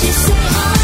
Tu seras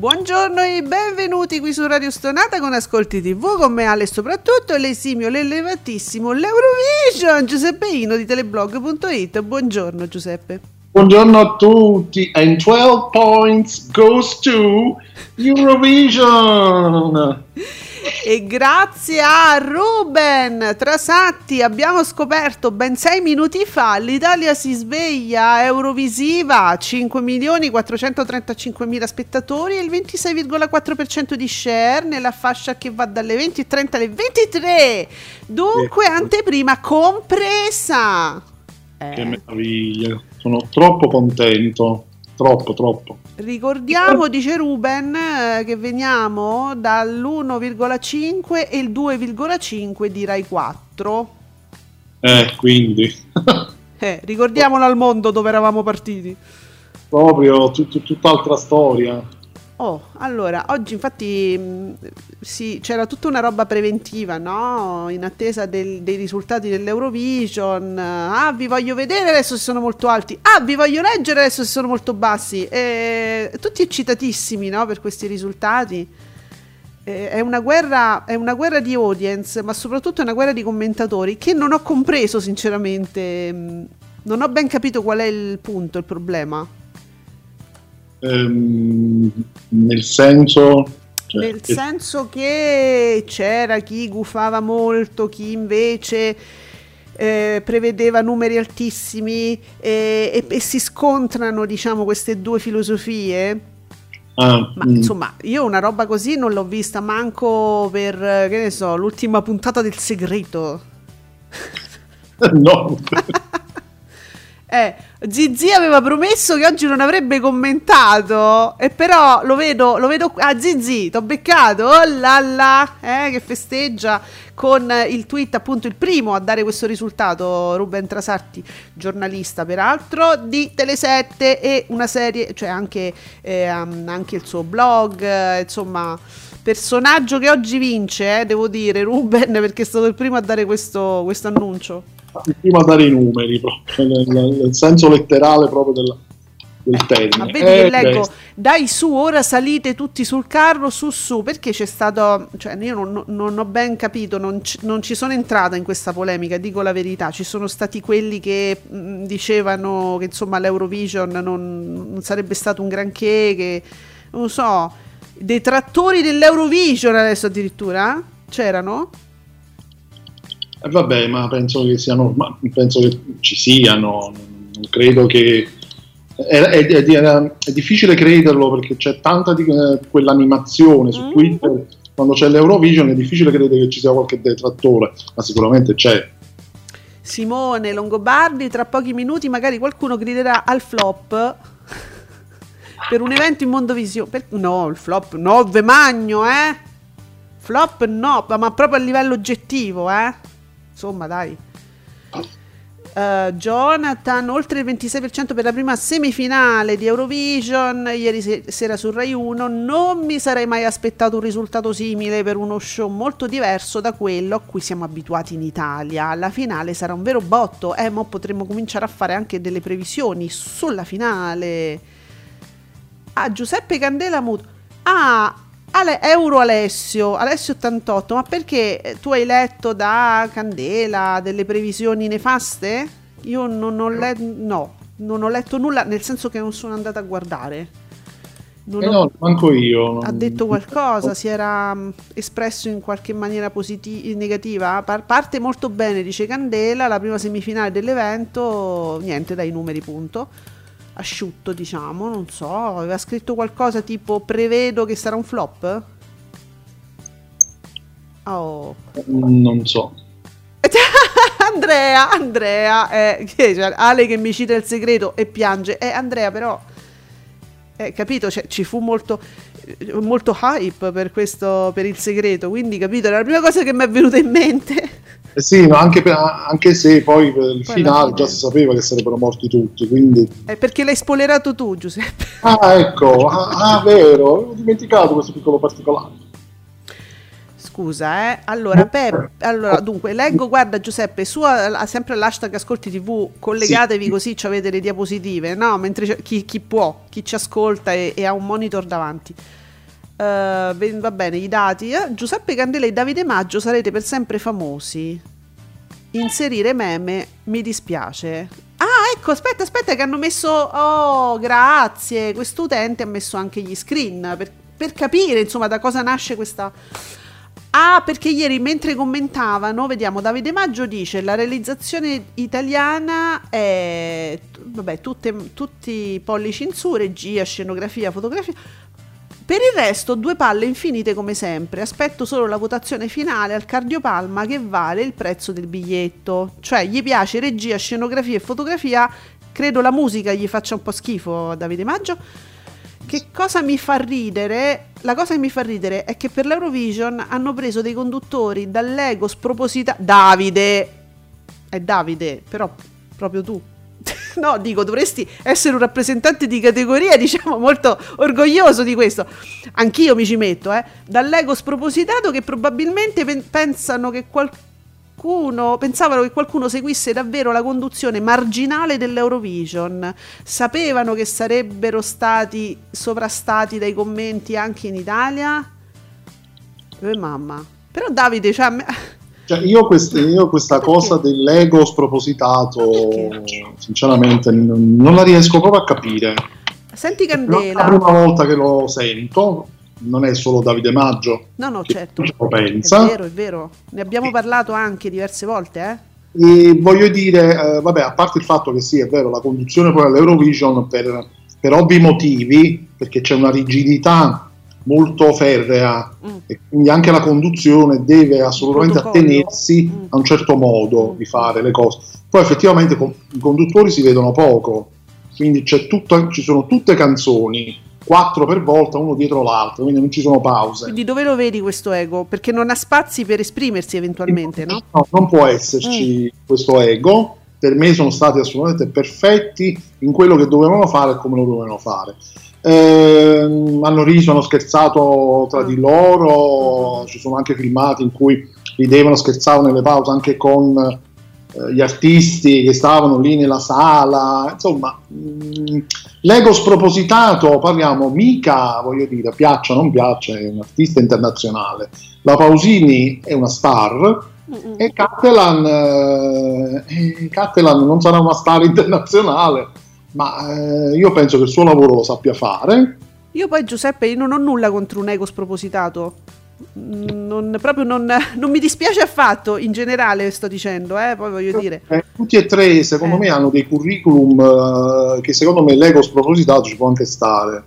Buongiorno e benvenuti qui su Radio Stonata con Ascolti TV con me Ale soprattutto l'esimio, l'elevatissimo, l'Eurovision Giuseppe Ino di teleblog.it. Buongiorno Giuseppe. Buongiorno a tutti and 12 points goes to Eurovision. E grazie a Ruben Trasatti abbiamo scoperto ben sei minuti fa l'Italia si sveglia Eurovisiva 5 milioni 435 mila spettatori e il 26,4% di share nella fascia che va dalle 20.30 alle 23 dunque ecco. anteprima compresa eh. che meraviglia sono troppo contento troppo troppo Ricordiamo, dice Ruben, eh, che veniamo dall'1,5 e il 2,5 di Rai 4. Eh, quindi. eh, ricordiamolo al mondo dove eravamo partiti. Proprio tut- tutt'altra storia. Oh, allora, oggi infatti mm, sì, c'era tutta una roba preventiva, no? In attesa del, dei risultati dell'Eurovision. Ah, vi voglio vedere adesso se sono molto alti. Ah, vi voglio leggere adesso se sono molto bassi. E, tutti eccitatissimi, no? Per questi risultati. E, è, una guerra, è una guerra di audience, ma soprattutto è una guerra di commentatori che non ho compreso, sinceramente. Non ho ben capito qual è il punto, il problema ehm, nel senso... Cioè, nel che... senso che c'era chi gufava molto, chi invece... Eh, prevedeva numeri altissimi e, e, e, si scontrano diciamo queste due filosofie. Ah, ma mm. insomma io una roba così non l'ho vista manco per che ne so l'ultima puntata del segreto. No Eh, Zizi aveva promesso che oggi non avrebbe commentato, e però lo vedo, lo vedo ah Zizi, t'ho beccato, oh là là, eh, che festeggia con il tweet appunto il primo a dare questo risultato, Ruben Trasarti, giornalista peraltro di Tele7 e una serie, cioè anche, eh, anche il suo blog, eh, insomma personaggio che oggi vince, eh, devo dire, Ruben, perché è stato il primo a dare questo, questo annuncio prima dare i numeri, proprio, nel, nel senso letterale proprio della, del termine. Ma vedi eh, leggo, beh. dai su, ora salite tutti sul carro, su su, perché c'è stato, cioè io non, non ho ben capito, non, c- non, ci sono entrata in questa polemica, dico la verità, ci sono stati quelli che mh, dicevano che insomma l'Eurovision non, non sarebbe stato un granché, che non so, detrattori dell'Eurovision adesso addirittura, c'erano? Eh, vabbè, ma penso che siano, penso che ci siano, non credo che è, è, è, è, difficile crederlo perché c'è tanta di eh, quell'animazione su mm. Twitter. Quando c'è l'Eurovision è difficile credere che ci sia qualche detrattore ma sicuramente c'è. Simone Longobardi tra pochi minuti magari qualcuno griderà al flop per un evento in Mondovisione per, no il flop no ve magno eh? Flop no ma proprio a livello oggettivo eh insomma dai. Uh, Jonathan, oltre il 26% per la prima semifinale di Eurovision ieri se- sera su Rai 1. Non mi sarei mai aspettato un risultato simile per uno show molto diverso da quello a cui siamo abituati in Italia. La finale sarà un vero botto, eh, ma potremmo cominciare a fare anche delle previsioni sulla finale. Ah, Giuseppe Candela Muto. Ah, Ale- Euro Alessio, Alessio 88, ma perché eh, tu hai letto da Candela delle previsioni nefaste? Io non ho, le- no, non ho letto nulla, nel senso che non sono andata a guardare. Non Eh ho- no, manco io. ha detto qualcosa, si era mh, espresso in qualche maniera positiva, negativa. Par- parte molto bene, dice Candela, la prima semifinale dell'evento, niente dai numeri, punto. Asciutto, diciamo, non so, aveva scritto qualcosa tipo prevedo che sarà un flop? Oh. Non so. Andrea, Andrea, eh, che c'è? Ale che mi cita il segreto e piange. Eh, Andrea, però, eh, capito, cioè, ci fu molto, molto hype per questo, per il segreto, quindi, capito, era la prima cosa che mi è venuta in mente. Eh sì, ma anche, per- anche se poi per il Poi finale già si sapeva che sarebbero morti tutti, quindi... Eh, perché l'hai spoilerato tu, Giuseppe. Ah, ecco, ah, ah, vero, ho dimenticato questo piccolo particolare. Scusa, eh. Allora, Pep, allora, dunque, leggo, guarda Giuseppe, su ha sempre l'hashtag Ascolti TV, collegatevi Sì. così ci avete le diapositive, no? Mentre chi, chi può, chi ci ascolta e, e ha un monitor davanti. Ben- va bene, i dati. eh. Giuseppe Candela e Davide Maggio sarete per sempre famosi. Inserire meme, mi dispiace. Ah, ecco, aspetta, aspetta, che hanno messo. Oh, grazie. Questo utente ha messo anche gli screen per, per capire, insomma, da cosa nasce questa. Ah, perché ieri mentre commentavano, vediamo, Davide Maggio dice la realizzazione italiana è, vabbè, tutte, tutti su, regia, scenografia, fotografia. Per il resto, due palle infinite come sempre. Aspetto solo la votazione finale al cardiopalma che vale il prezzo del biglietto. Cioè, gli piace regia, scenografia e fotografia. Credo la musica gli faccia un po' schifo a Davide Maggio. Che cosa mi fa ridere? La cosa che mi fa ridere è che per l'Eurovision hanno preso dei conduttori dall'ego spropositato. Davide! È Davide, però proprio tu. No, dico, dovresti essere un rappresentante di categoria, diciamo, molto orgoglioso di questo. Anch'io mi ci metto, eh. Dall'ego spropositato che probabilmente pen- pensano che qualcuno, pensavano che qualcuno seguisse davvero la conduzione marginale dell'Eurovision. Sapevano che sarebbero stati sovrastati dai commenti anche in Italia. Eh, mamma. Però Davide, cioè, Cioè, io, quest- io questa Perché? cosa dell'ego spropositato, Perché? sinceramente, non, non la riesco proprio a capire. senti È la Candela. prima volta che lo sento, non è solo Davide Maggio No, no, certo. lo È pensa. vero, è vero. Ne abbiamo parlato anche diverse volte, eh? E voglio dire, eh, vabbè, a parte il fatto che sì, è vero, la conduzione poi all'Eurovision per, per ovvi motivi, perché c'è una rigidità molto ferrea Mm. e quindi anche la conduzione deve assolutamente attenersi Mm. a un certo modo Mm. di fare le cose. Poi effettivamente con- i conduttori si vedono poco, quindi c'è tutto- ci sono tutte canzoni, quattro per volta, uno dietro l'altro, quindi non ci sono pause. Quindi dove lo vedi questo ego? Perché non ha spazi per esprimersi eventualmente, no? No, non può esserci questo ego. Per me sono stati assolutamente perfetti in quello che dovevano fare e come lo dovevano fare. Ehm, hanno riso, hanno scherzato tra di loro, ci sono anche filmati in cui ridevano, scherzavano nelle pause anche con eh, gli artisti che stavano lì nella sala. Insomma, mh, l'ego spropositato, parliamo mica, voglio dire, piaccia o non piaccia, è un artista internazionale. La Pausini è una star, Mm-mm. e Catalan, eh, eh, Catalan non sarà una star internazionale, ma eh, io penso che il suo lavoro lo sappia fare. Io poi Giuseppe, io non ho nulla contro un ego spropositato. Non, proprio non, non mi dispiace affatto, in generale sto dicendo, eh, poi voglio dire. Eh, tutti e tre, secondo Eh. me, hanno dei curriculum eh, che secondo me l'ego spropositato ci può anche stare.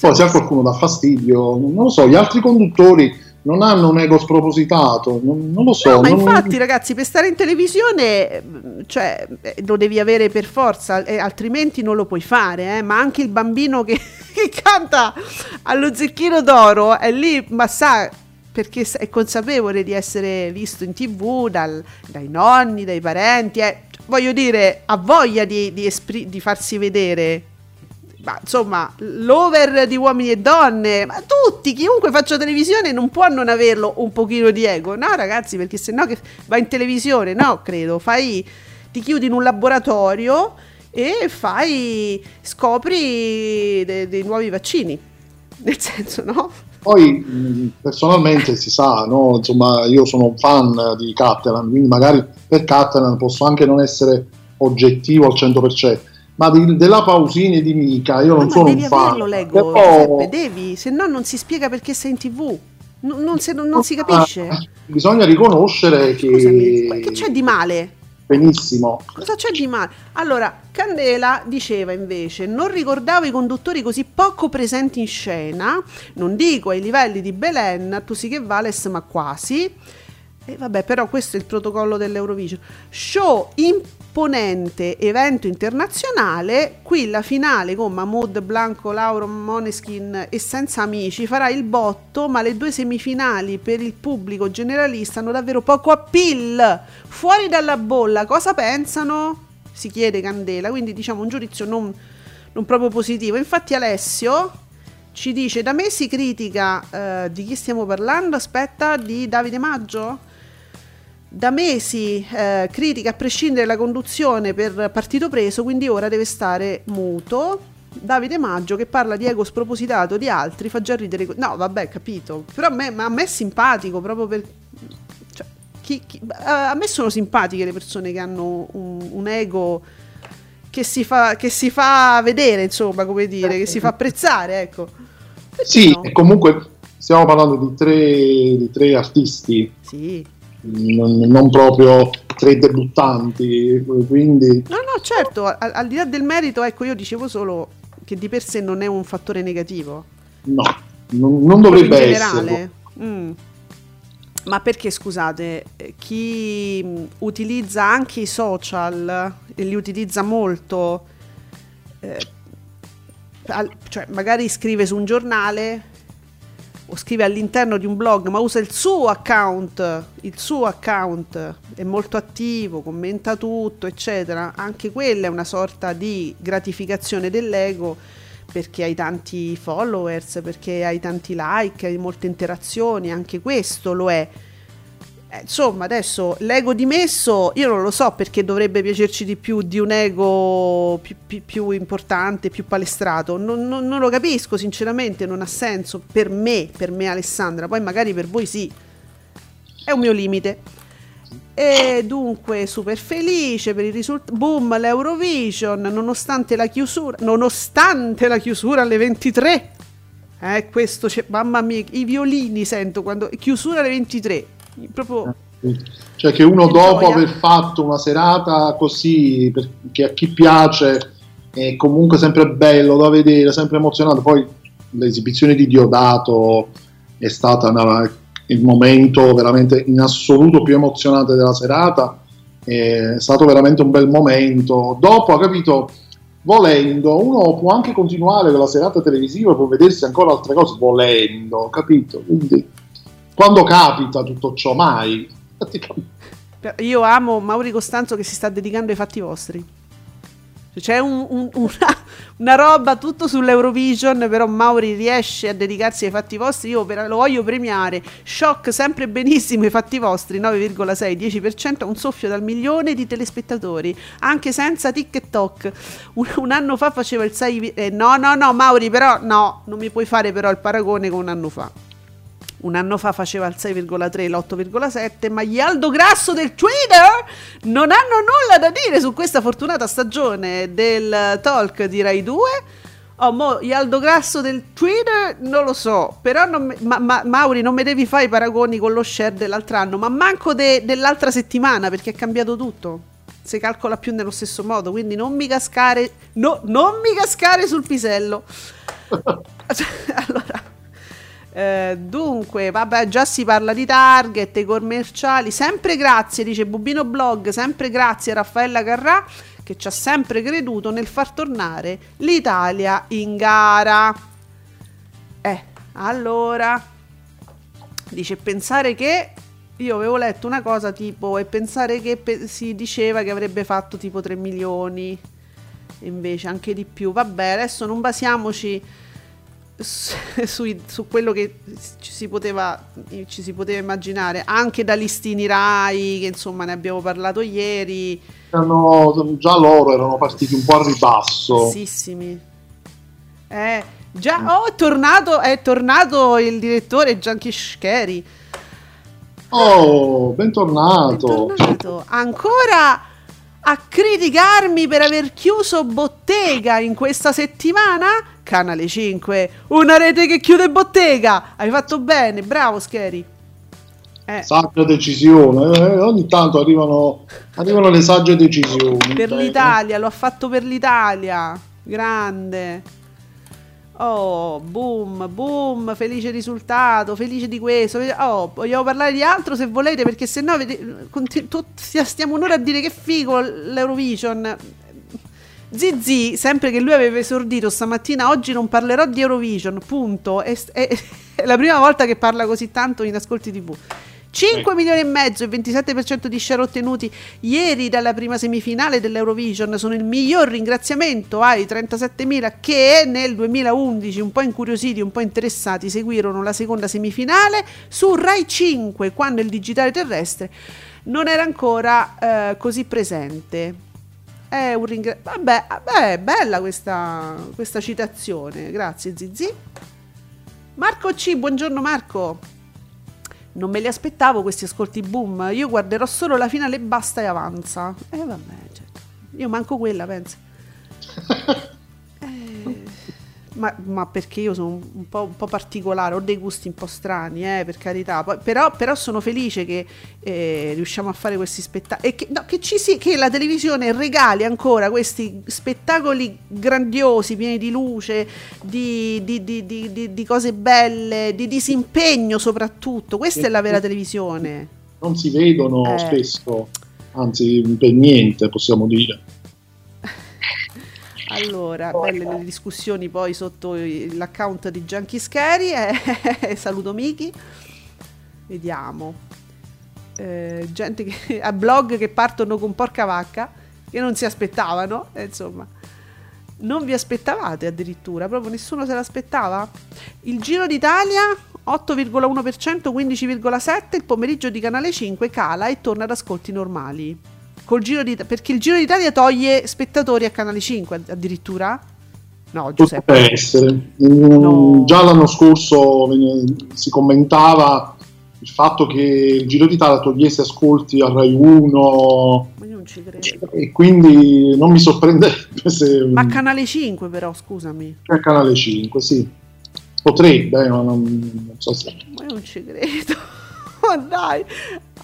Poi se a qualcuno dà fastidio, non lo so, gli altri conduttori non hanno un ego spropositato, non, non lo so. No, ma non- infatti, ragazzi, per stare in televisione, cioè, lo devi avere per forza, eh, altrimenti non lo puoi fare. eh. Ma anche il bambino che, che canta allo zecchino d'oro è lì, ma sa perché è consapevole di essere visto in tv dal- dai nonni, dai parenti. eh. Voglio dire, ha voglia di, di espri- di farsi vedere. Ma insomma, l'over di uomini e donne, ma tutti, chiunque faccia televisione non può non averlo un pochino di ego, no ragazzi, perché se no che vai in televisione, no, credo, fai, ti chiudi in un laboratorio e fai, scopri de- dei nuovi vaccini, nel senso, no? Poi personalmente si sa, no? Insomma, io sono un fan di Catalan, quindi magari per Catalan posso anche non essere oggettivo al 100%, ma di, della Pausini di Mica io non ma sono devi un fan. averlo, Lego, Però- Giuseppe, devi, se no non si spiega perché sei in tv. Non, non si, non- non si capisce. Ah, Bisogna riconoscere che Scusami, che c'è di male? benissimo. Cosa c'è di male? Allora, Candela diceva invece: Non ricordavo i conduttori così poco presenti in scena. Non dico ai livelli di Belen, tu sì che vales, ma quasi. E vabbè, però questo è il protocollo dell'Eurovision. Show imponente evento internazionale. Qui la finale con Mahmood, Blanco, Lauro, Moneskin e senza amici farà il botto, ma le due semifinali per il pubblico generalista hanno davvero poco appeal. Fuori dalla bolla, cosa pensano? Si chiede Candela, quindi diciamo un giudizio non, non proprio positivo. Infatti Alessio ci dice da me si critica eh, di chi stiamo parlando aspetta di Davide Maggio da mesi eh, critica a prescindere la conduzione per partito preso quindi ora deve stare muto. Davide Maggio che parla di ego spropositato di altri fa già ridere no vabbè capito. Però a me, a me è simpatico proprio per cioè, chi- chi- a a me sono simpatiche le persone che hanno un, un ego che si, fa, che si fa vedere insomma come dire che si fa apprezzare ecco. Perché Sì, no? e comunque stiamo parlando di tre, di tre artisti, sì non, non proprio tre debuttanti, quindi No, no, certo, al, al di là del merito, ecco, io dicevo solo che di per sé non è un fattore negativo. no, non, non dovrebbe in essere. generale. Mm. Ma perché, scusate, eh, chi mh, utilizza anche i social e li utilizza molto, eh, al- cioè magari scrive su un giornale o scrive all'interno di un blog, ma usa il suo account, il suo account è molto attivo, commenta tutto, eccetera. Anche quella è una sorta di gratificazione dell'ego perché hai tanti followers, perché hai tanti like, hai molte interazioni, anche questo lo è. Eh, Insomma, adesso l'ego dimesso, io non lo so perché dovrebbe piacerci di più di un ego più, più- più importante, più palestrato. Non, non- non lo capisco, sinceramente, non ha senso per me, per me Alessandra, poi magari per voi sì. È un mio limite. E dunque super felice per il risultato. Boom, l'Eurovision, nonostante la chiusura, nonostante la chiusura alle 23. Eh, questo c'è, mamma mia, i violini sento quando chiusura alle 23. Proprio Cioè che uno Che dopo gioia. aver fatto una serata così, perché a chi piace è comunque sempre bello da vedere, sempre emozionante, poi l'esibizione di Diodato è stata una- il momento veramente in assoluto più emozionante della serata, è stato veramente un bel momento. Dopo, ha capito, volendo, uno può anche continuare con la serata televisiva, può vedersi ancora altre cose, volendo, capito? Quindi, quando capita tutto ciò, mai. Io amo Mauri Costanzo che si sta dedicando ai fatti vostri. Cioè, C'è un- un- una, una roba tutto sull'Eurovision, però Mauri riesce a dedicarsi ai fatti vostri. Io lo voglio premiare. Shock sempre benissimo ai fatti vostri, 9,6, 10%, un soffio dal milione di telespettatori, anche senza TikTok. Un, un anno fa faceva il 6... vi- eh, no, no, no, Mauri, però no, non mi puoi fare però il paragone con un anno fa. Un anno fa faceva il 6,3, l'8,7, ma gli Aldo Grasso del Twitter non hanno nulla da dire su questa fortunata stagione del talk di Rai 2. Oh, mo, gli Aldo Grasso del Twitter non lo so, però non ma, ma- Mauri non mi devi fare i paragoni con lo share dell'altro anno, ma manco de- dell'altra settimana perché è cambiato tutto. Si calcola più nello stesso modo, quindi non mi cascare, no, non mi cascare sul pisello. allora, eh, dunque, vabbè, già si parla di target, i commerciali. Sempre grazie, dice Bubino Blog. Sempre grazie a Raffaella Carrà che ci ha sempre creduto nel far tornare l'Italia in gara. Eh, allora, dice pensare che. Io avevo letto una cosa tipo e pensare che pe- si diceva che avrebbe fatto tipo 3 milioni, invece anche di più. Vabbè, adesso non basiamoci su, su quello che ci si, poteva, ci si poteva immaginare anche da listini Rai che insomma ne abbiamo parlato ieri Erano- già loro erano partiti un po' a ribasso. bassissimi eh, Già, oh, è tornato, è tornato il direttore Gianchi Scheri. Oh, bentornato. bentornato. Ancora a criticarmi per aver chiuso bottega in questa settimana? Canale 5, una rete che chiude bottega. Hai fatto bene, bravo Scheri. Eh. Saggia decisione, eh, ogni tanto arrivano, arrivano le sagge decisioni. Per bene. l'Italia, lo ha fatto per l'Italia. Grande. Oh, boom, boom, felice risultato, felice di questo. Oh, vogliamo parlare di altro se volete, perché se no stiamo un'ora a dire che figo l'Eurovision. Zizi, sempre che lui aveva esordito stamattina, oggi non parlerò di Eurovision, punto. È, è, è la prima volta che parla così tanto in ascolti TV. 5 eh. milioni e mezzo e 27% di share ottenuti ieri dalla prima semifinale dell'Eurovision sono il miglior ringraziamento ai 37.000 che nel 2011 un po' incuriositi, un po' interessati seguirono la seconda semifinale su Rai 5 quando il digitale terrestre non era ancora eh, così presente. È un ringraziamento. Vabbè, vabbè, bella questa, questa citazione. Grazie Zizi. Marco C, buongiorno Marco. Non me li aspettavo questi ascolti boom. Io guarderò solo la finale basta e avanza. E eh, vabbè, certo. Io manco quella, penso. ma, ma, perché io sono un po', un po', particolare, ho dei gusti un po' strani, eh, per carità. Poi, però, però, sono felice che eh, riusciamo a fare questi spettacoli. E che, no, che, ci si, che la televisione regali ancora questi spettacoli grandiosi, pieni di luce, di, di, di, di cose belle, di disimpegno soprattutto. Questa è la vera televisione. Non si vedono eh. spesso, anzi, per niente possiamo dire. Allora, belle le discussioni poi sotto l'account di Junkie Scary. Eh, saluto Miki. Vediamo. Eh, gente che, a blog che partono con porca vacca che non si aspettavano. Eh, insomma, non vi aspettavate addirittura, proprio nessuno se l'aspettava. Il Giro d'Italia 8,1%, 15,7%. Il pomeriggio di Canale 5 cala e torna ad ascolti normali. Col Giro perché il Giro d'Italia toglie spettatori a Canale 5 addirittura? No, Giuseppe. Potrebbe essere. Mm, no. Già l'anno scorso si commentava il fatto che il Giro d'Italia togliesse ascolti a Rai 1. Ma io non ci credo. E quindi non mi sorprenderebbe se. Ma Canale 5, però, scusami. A Canale 5, sì. Potrebbe, ma non, non so se. Ma io non ci credo. Ma dai,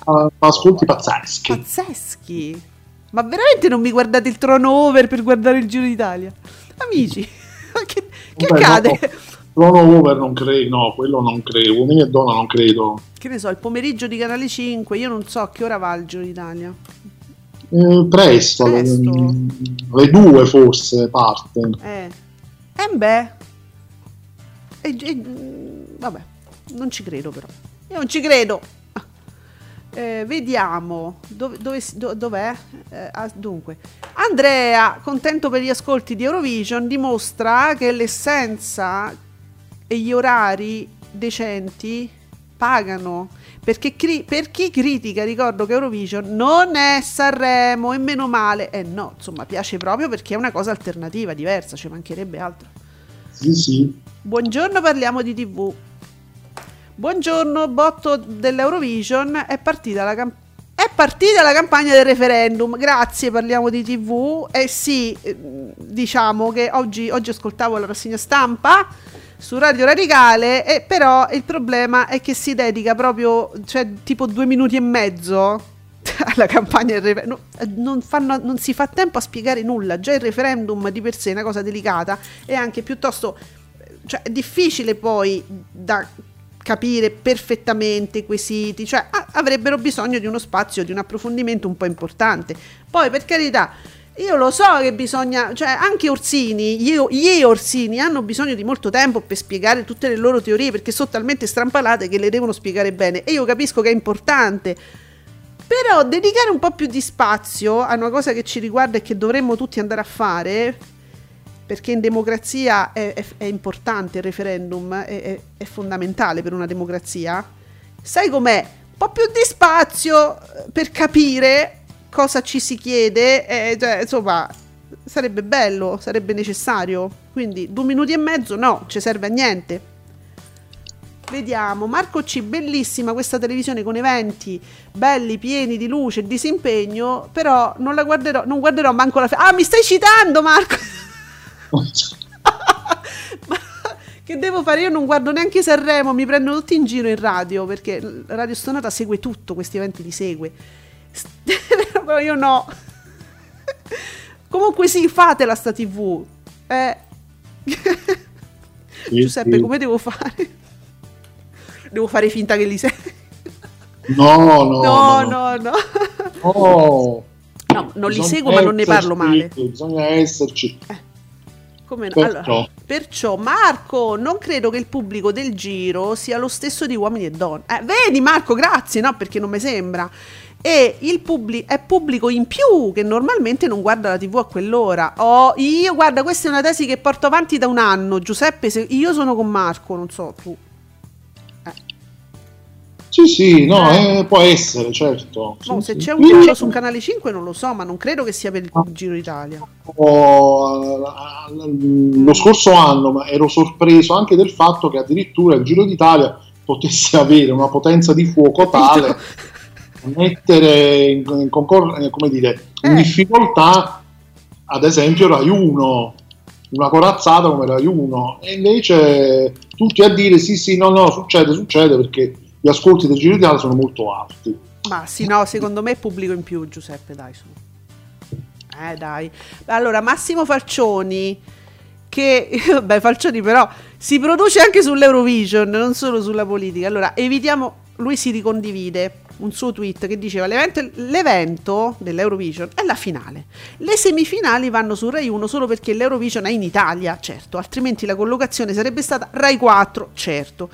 uh, ascolti pazzeschi. Pazzeschi. Ma veramente non mi guardate il trono over per guardare il Giro d'Italia? Amici, che, che Beh, accade? No, trono over non credo, no, quello non credo. Uomini e donna non credo. Che ne so, il pomeriggio di Canale 5, io non so a che ora va il Giro d'Italia. Eh, presto, presto. Le, le, due forse parte. Eh, eh beh. E, e, vabbè, non ci credo però. Io non ci credo. Eh, vediamo dove, dove, do, dov'è. Eh, ah, dunque, Andrea, contento per gli ascolti di Eurovision, dimostra che l'essenza e gli orari decenti pagano. Perché cri- per chi critica, ricordo che Eurovision non è Sanremo e meno male. Eh no, insomma, piace proprio perché è una cosa alternativa, diversa, ci mancherebbe altro. Sì, sì. Buongiorno, parliamo di TV. Buongiorno, botto dell'Eurovision, è partita la campagna. È partita la campagna del referendum, grazie, parliamo di TV. Eh sì, eh, diciamo che oggi, oggi ascoltavo la rassegna stampa su Radio Radicale, e però il problema è che si dedica proprio, cioè tipo due minuti e mezzo alla campagna del referendum. Non, fanno, non si fa tempo a spiegare nulla, già il referendum di per sé è una cosa delicata e anche piuttosto cioè, è difficile poi da capire perfettamente i quesiti, cioè ah, avrebbero bisogno di uno spazio, di un approfondimento un po' importante. Poi per carità, io lo so che bisogna, cioè anche Orsini, gli Orsini hanno bisogno di molto tempo per spiegare tutte le loro teorie perché sono talmente strampalate che le devono spiegare bene e io capisco che è importante. Però dedicare un po' più di spazio a una cosa che ci riguarda e che dovremmo tutti andare a fare, perché in democrazia è, è, è importante il referendum, è, è, fondamentale per una democrazia. Sai com'è? Un po' più di spazio eh, per capire cosa ci si chiede, eh, cioè, insomma, sarebbe bello, sarebbe necessario. Quindi due minuti e mezzo no, ci serve a niente. Vediamo, Marco C, bellissima questa televisione con eventi belli, pieni di luce e disimpegno, però non la guarderò, non guarderò manco la... Fe- ah, mi stai citando Marco! che devo fare? Io non guardo neanche Sanremo, mi prendono tutti in giro in radio, perché Radio Stonata segue tutto, questi eventi li segue. però io no. Comunque sì, fatela sta tv. Eh. Giuseppe, come devo fare? Devo fare finta che li sei. No, no, no, no. no, no. no. no non li seguo, ma non ne parlo male. Bisogna esserci. Eh. Come no? Perciò. Allora, perciò, Marco, non credo che il pubblico del giro sia lo stesso di uomini e donne. Eh, vedi, Marco, grazie, no? Perché non mi sembra. E il pubblico è pubblico in più che normalmente non guarda la TV a quell'ora. Oh, io, guarda, questa è una tesi che porto avanti da un anno. Giuseppe, se, io sono con Marco, non so tu. Sì, sì, no, eh, può essere, certo. No, se c'è un giro su canale 5 non lo so, ma non credo che sia per il Giro d'Italia. Oh, lo scorso anno ma ero sorpreso anche del fatto che addirittura il Giro d'Italia potesse avere una potenza di fuoco tale da mettere in, in, concor- eh, come dire, in Eh. difficoltà ad esempio Rai 1 una corazzata come Rai 1 e invece tutti a dire sì sì no no succede succede perché gli ascolti del Giro d'Italia sono molto alti Ma sì, no, secondo me è pubblico in più, Giuseppe, dai, su. Eh, dai. Allora, Massimo Falcioni, che, beh, Falcioni però si produce anche sull'Eurovision, non solo sulla politica. Allora, evitiamo, lui si ricondivide un suo tweet che diceva l'evento, l'evento dell'Eurovision è la finale. Le semifinali vanno su Rai 1 solo perché l'Eurovision è in Italia, certo, altrimenti la collocazione sarebbe stata Rai 4, certo.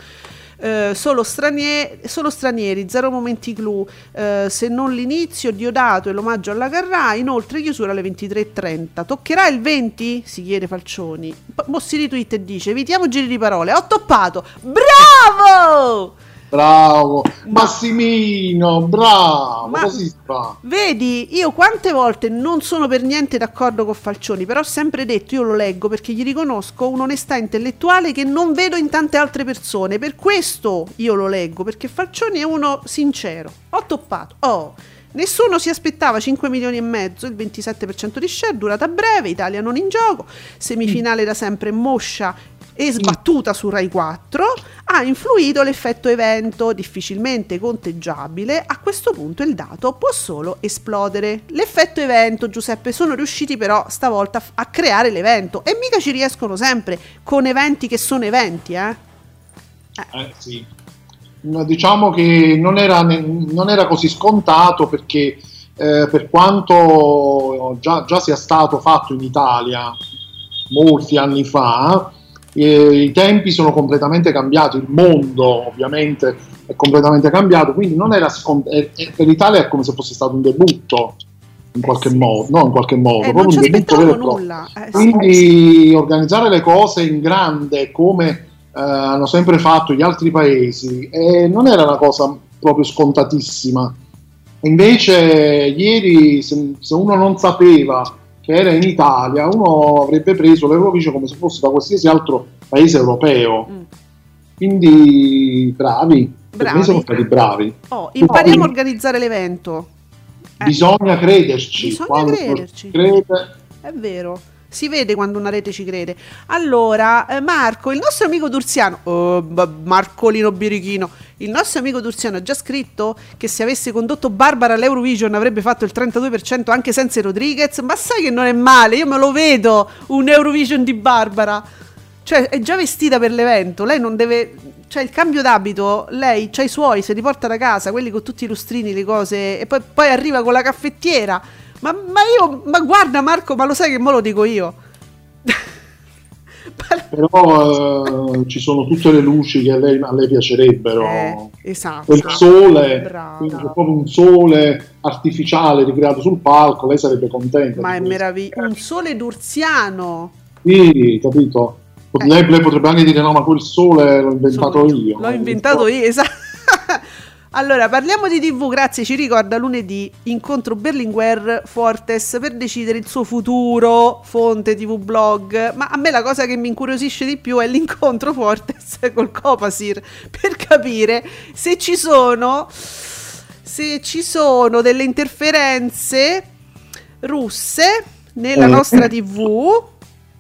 Eh, solo, stranieri, solo stranieri, zero momenti clou, eh, se non l'inizio, Diodato e l'omaggio alla Carrà, inoltre chiusura alle 23.30. Toccherà il 20? si chiede Falcioni. P- Mo si ritweet e dice, evitiamo giri di parole, ho toppato, bravo! Bravo Massimino bravo Ma- così si fa Vedi, io quante volte non sono per niente d'accordo con Falcioni, però ho sempre detto, io lo leggo perché gli riconosco un'onestà intellettuale che non vedo in tante altre persone. Per questo io lo leggo, perché Falcioni è uno sincero. Ho toppato. Oh. Nessuno si aspettava 5 milioni e mezzo, il 27% di share, durata breve, Italia non in gioco, semifinale da sempre moscia e sbattuta su Rai 4, ha influito l'effetto evento, difficilmente conteggiabile. A questo punto il dato può solo esplodere. L'effetto evento, Giuseppe, sono riusciti però stavolta a creare l'evento e mica ci riescono sempre con eventi che sono eventi, eh? Eh, sì. No, Diciamo che non era, non era così scontato perché eh, per quanto già, già sia stato fatto in Italia molti anni fa, eh, i tempi sono completamente cambiati, il mondo ovviamente è completamente cambiato, quindi non era scont- eh, eh, per l'Italia è come se fosse stato un debutto in qualche sì. modo, no in qualche modo, Eh, non proprio un debutto vero e proprio. nulla. Eh, sì. Quindi organizzare le cose in grande come eh, hanno sempre fatto gli altri paesi eh, non era una cosa proprio scontatissima. Invece ieri se, se uno non sapeva che era in Italia, uno avrebbe preso l'Eurovision come se fosse da qualsiasi altro paese europeo. Mm. Quindi bravi, Bravi. sono stati bravi. Oh, impariamo a organizzare l'evento. Eh. Bisogna crederci. Bisogna crederci. crede, È vero. Si vede quando una rete ci crede. Allora, eh, Marco, il nostro amico Durziano, oh, ma- Marcolino Birichino, il nostro amico Durziano ha già scritto che se avesse condotto Barbara all'Eurovision avrebbe fatto il 32% anche senza Rodriguez. Ma sai che non è male, io me lo vedo un Eurovision di Barbara. Cioè, è già vestita per l'evento, lei non deve... Cioè, il cambio d'abito, lei c'ha i suoi, se li porta da casa, quelli con tutti i lustrini, le cose, e poi, poi arriva con la caffettiera. Ma, ma io, ma guarda Marco, ma lo sai che mo lo dico io? però eh, ci sono tutte le luci che a lei, a lei piacerebbero. Eh, esatto. il sole, quindi c'è proprio un sole artificiale ricreato sul palco, lei sarebbe contenta. Ma è meraviglioso. Un sole durziano. Sì, capito? Eh. Lei, lei potrebbe anche dire no, ma quel sole l'ho inventato Sono- io. L'ho inventato io, esatto. Allora, parliamo di TV, grazie, ci ricorda lunedì incontro Berlinguer Fortes per decidere il suo futuro, fonte TV blog, ma a me la cosa che mi incuriosisce di più è l'incontro Fortes col Copasir per capire se ci sono se ci sono delle interferenze russe nella nostra TV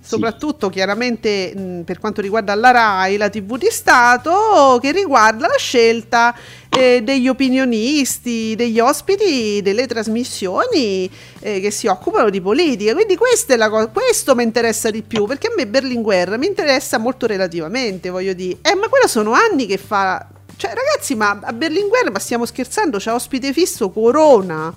soprattutto chiaramente mh, per quanto riguarda la RAI, la TV di Stato, che riguarda la scelta eh, degli opinionisti, degli ospiti delle trasmissioni eh, che si occupano di politica. Quindi co- questo mi interessa di più, perché a me Berlinguer mi interessa molto relativamente, voglio dire. Eh, ma quello sono anni che fa... Cioè, ragazzi, ma a Berlinguer, ma stiamo scherzando, c'è ospite fisso Corona.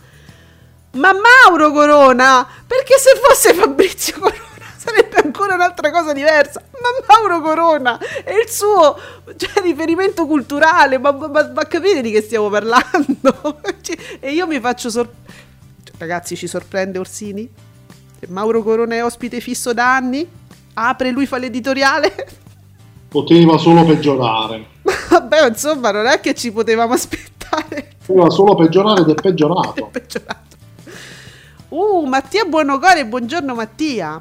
Ma Mauro Corona, perché se fosse Fabrizio Corona sarebbe ancora un'altra cosa diversa. Ma Mauro Corona è il suo cioè, riferimento culturale, ma, ma, ma, capite di che stiamo parlando? e io mi faccio sorprendere. Ragazzi, ci sorprende Orsini? Mauro Corona è ospite fisso da anni? Apre lui fa l'editoriale? Poteva solo peggiorare. Vabbè, insomma, non è che ci potevamo aspettare. Poteva solo peggiorare ed è peggiorato. È peggiorato. Uh, Mattia Buonocore, buongiorno Mattia.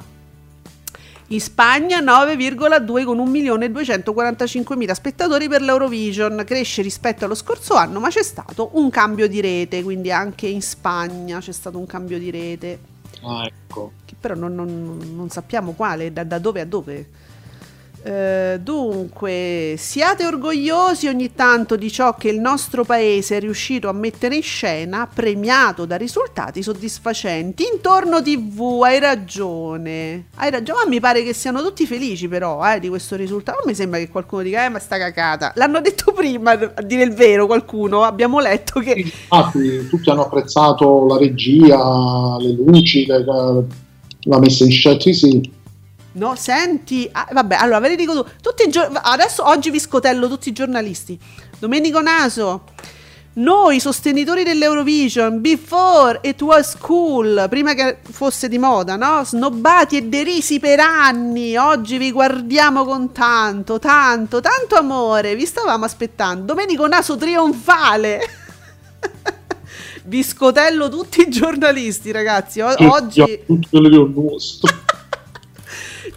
In Spagna 9,2 con 1.245.000 spettatori per l'Eurovision, cresce rispetto allo scorso anno, ma c'è stato un cambio di rete, quindi anche in Spagna c'è stato un cambio di rete. Ah, ecco. Che però non, non, non sappiamo quale, da, da dove a dove. Eh, dunque, siate orgogliosi ogni tanto di ciò che il nostro paese è riuscito a mettere in scena, premiato da risultati soddisfacenti. Intorno TV, hai ragione. Hai ragione, ma mi pare che siano tutti felici però eh, di questo risultato. Non mi sembra che qualcuno dica, eh, ma sta cacata. L'hanno detto prima, a dire il vero, qualcuno. Abbiamo letto che... Infatti, tutti hanno apprezzato la regia, le luci, le, la messa in scena. Sì, sì No, senti, ah, vabbè, allora ve le dico tu. Tutti i giorni, adesso oggi vi scotello tutti i giornalisti. Domenico Naso, noi sostenitori dell'Eurovision, before it was cool, prima che fosse di moda, no? Snobbati e derisi per anni, oggi vi guardiamo con tanto, tanto, tanto amore, vi stavamo aspettando. Domenico Naso trionfale. vi scotello tutti i giornalisti, ragazzi. O- oggi...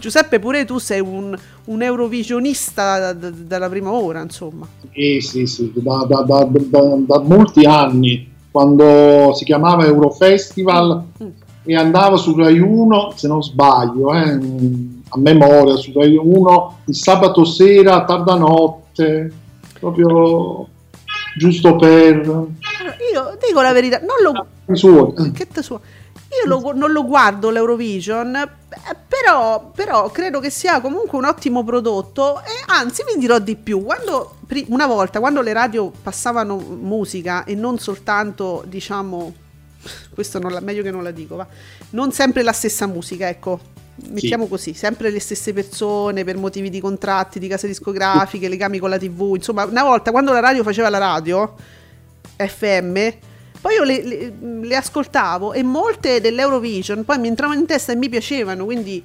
Giuseppe, pure tu sei un, un eurovisionista d- dalla prima ora, insomma. Sì, sì, sì, da, da, da, da, molti anni, quando si chiamava Eurofestival mm. e andava su Rai 1, se non sbaglio, eh, a memoria, su Rai 1, il sabato sera, tarda notte, proprio giusto per... Io dico la verità, non lo... Suo. Che te io lo, non lo guardo l'Eurovision, però, però, credo che sia comunque un ottimo prodotto e anzi vi dirò di più. Quando, una volta, quando le radio passavano musica e non soltanto, diciamo, questo non la, meglio che non la dico, va, non sempre la stessa musica, ecco, mettiamo sì. così, sempre le stesse persone per motivi di contratti, di case discografiche, legami con la TV, insomma, una volta quando la radio faceva la radio, FM, poi io le, le, le, ascoltavo e molte dell'Eurovision poi mi entravano in testa e mi piacevano, quindi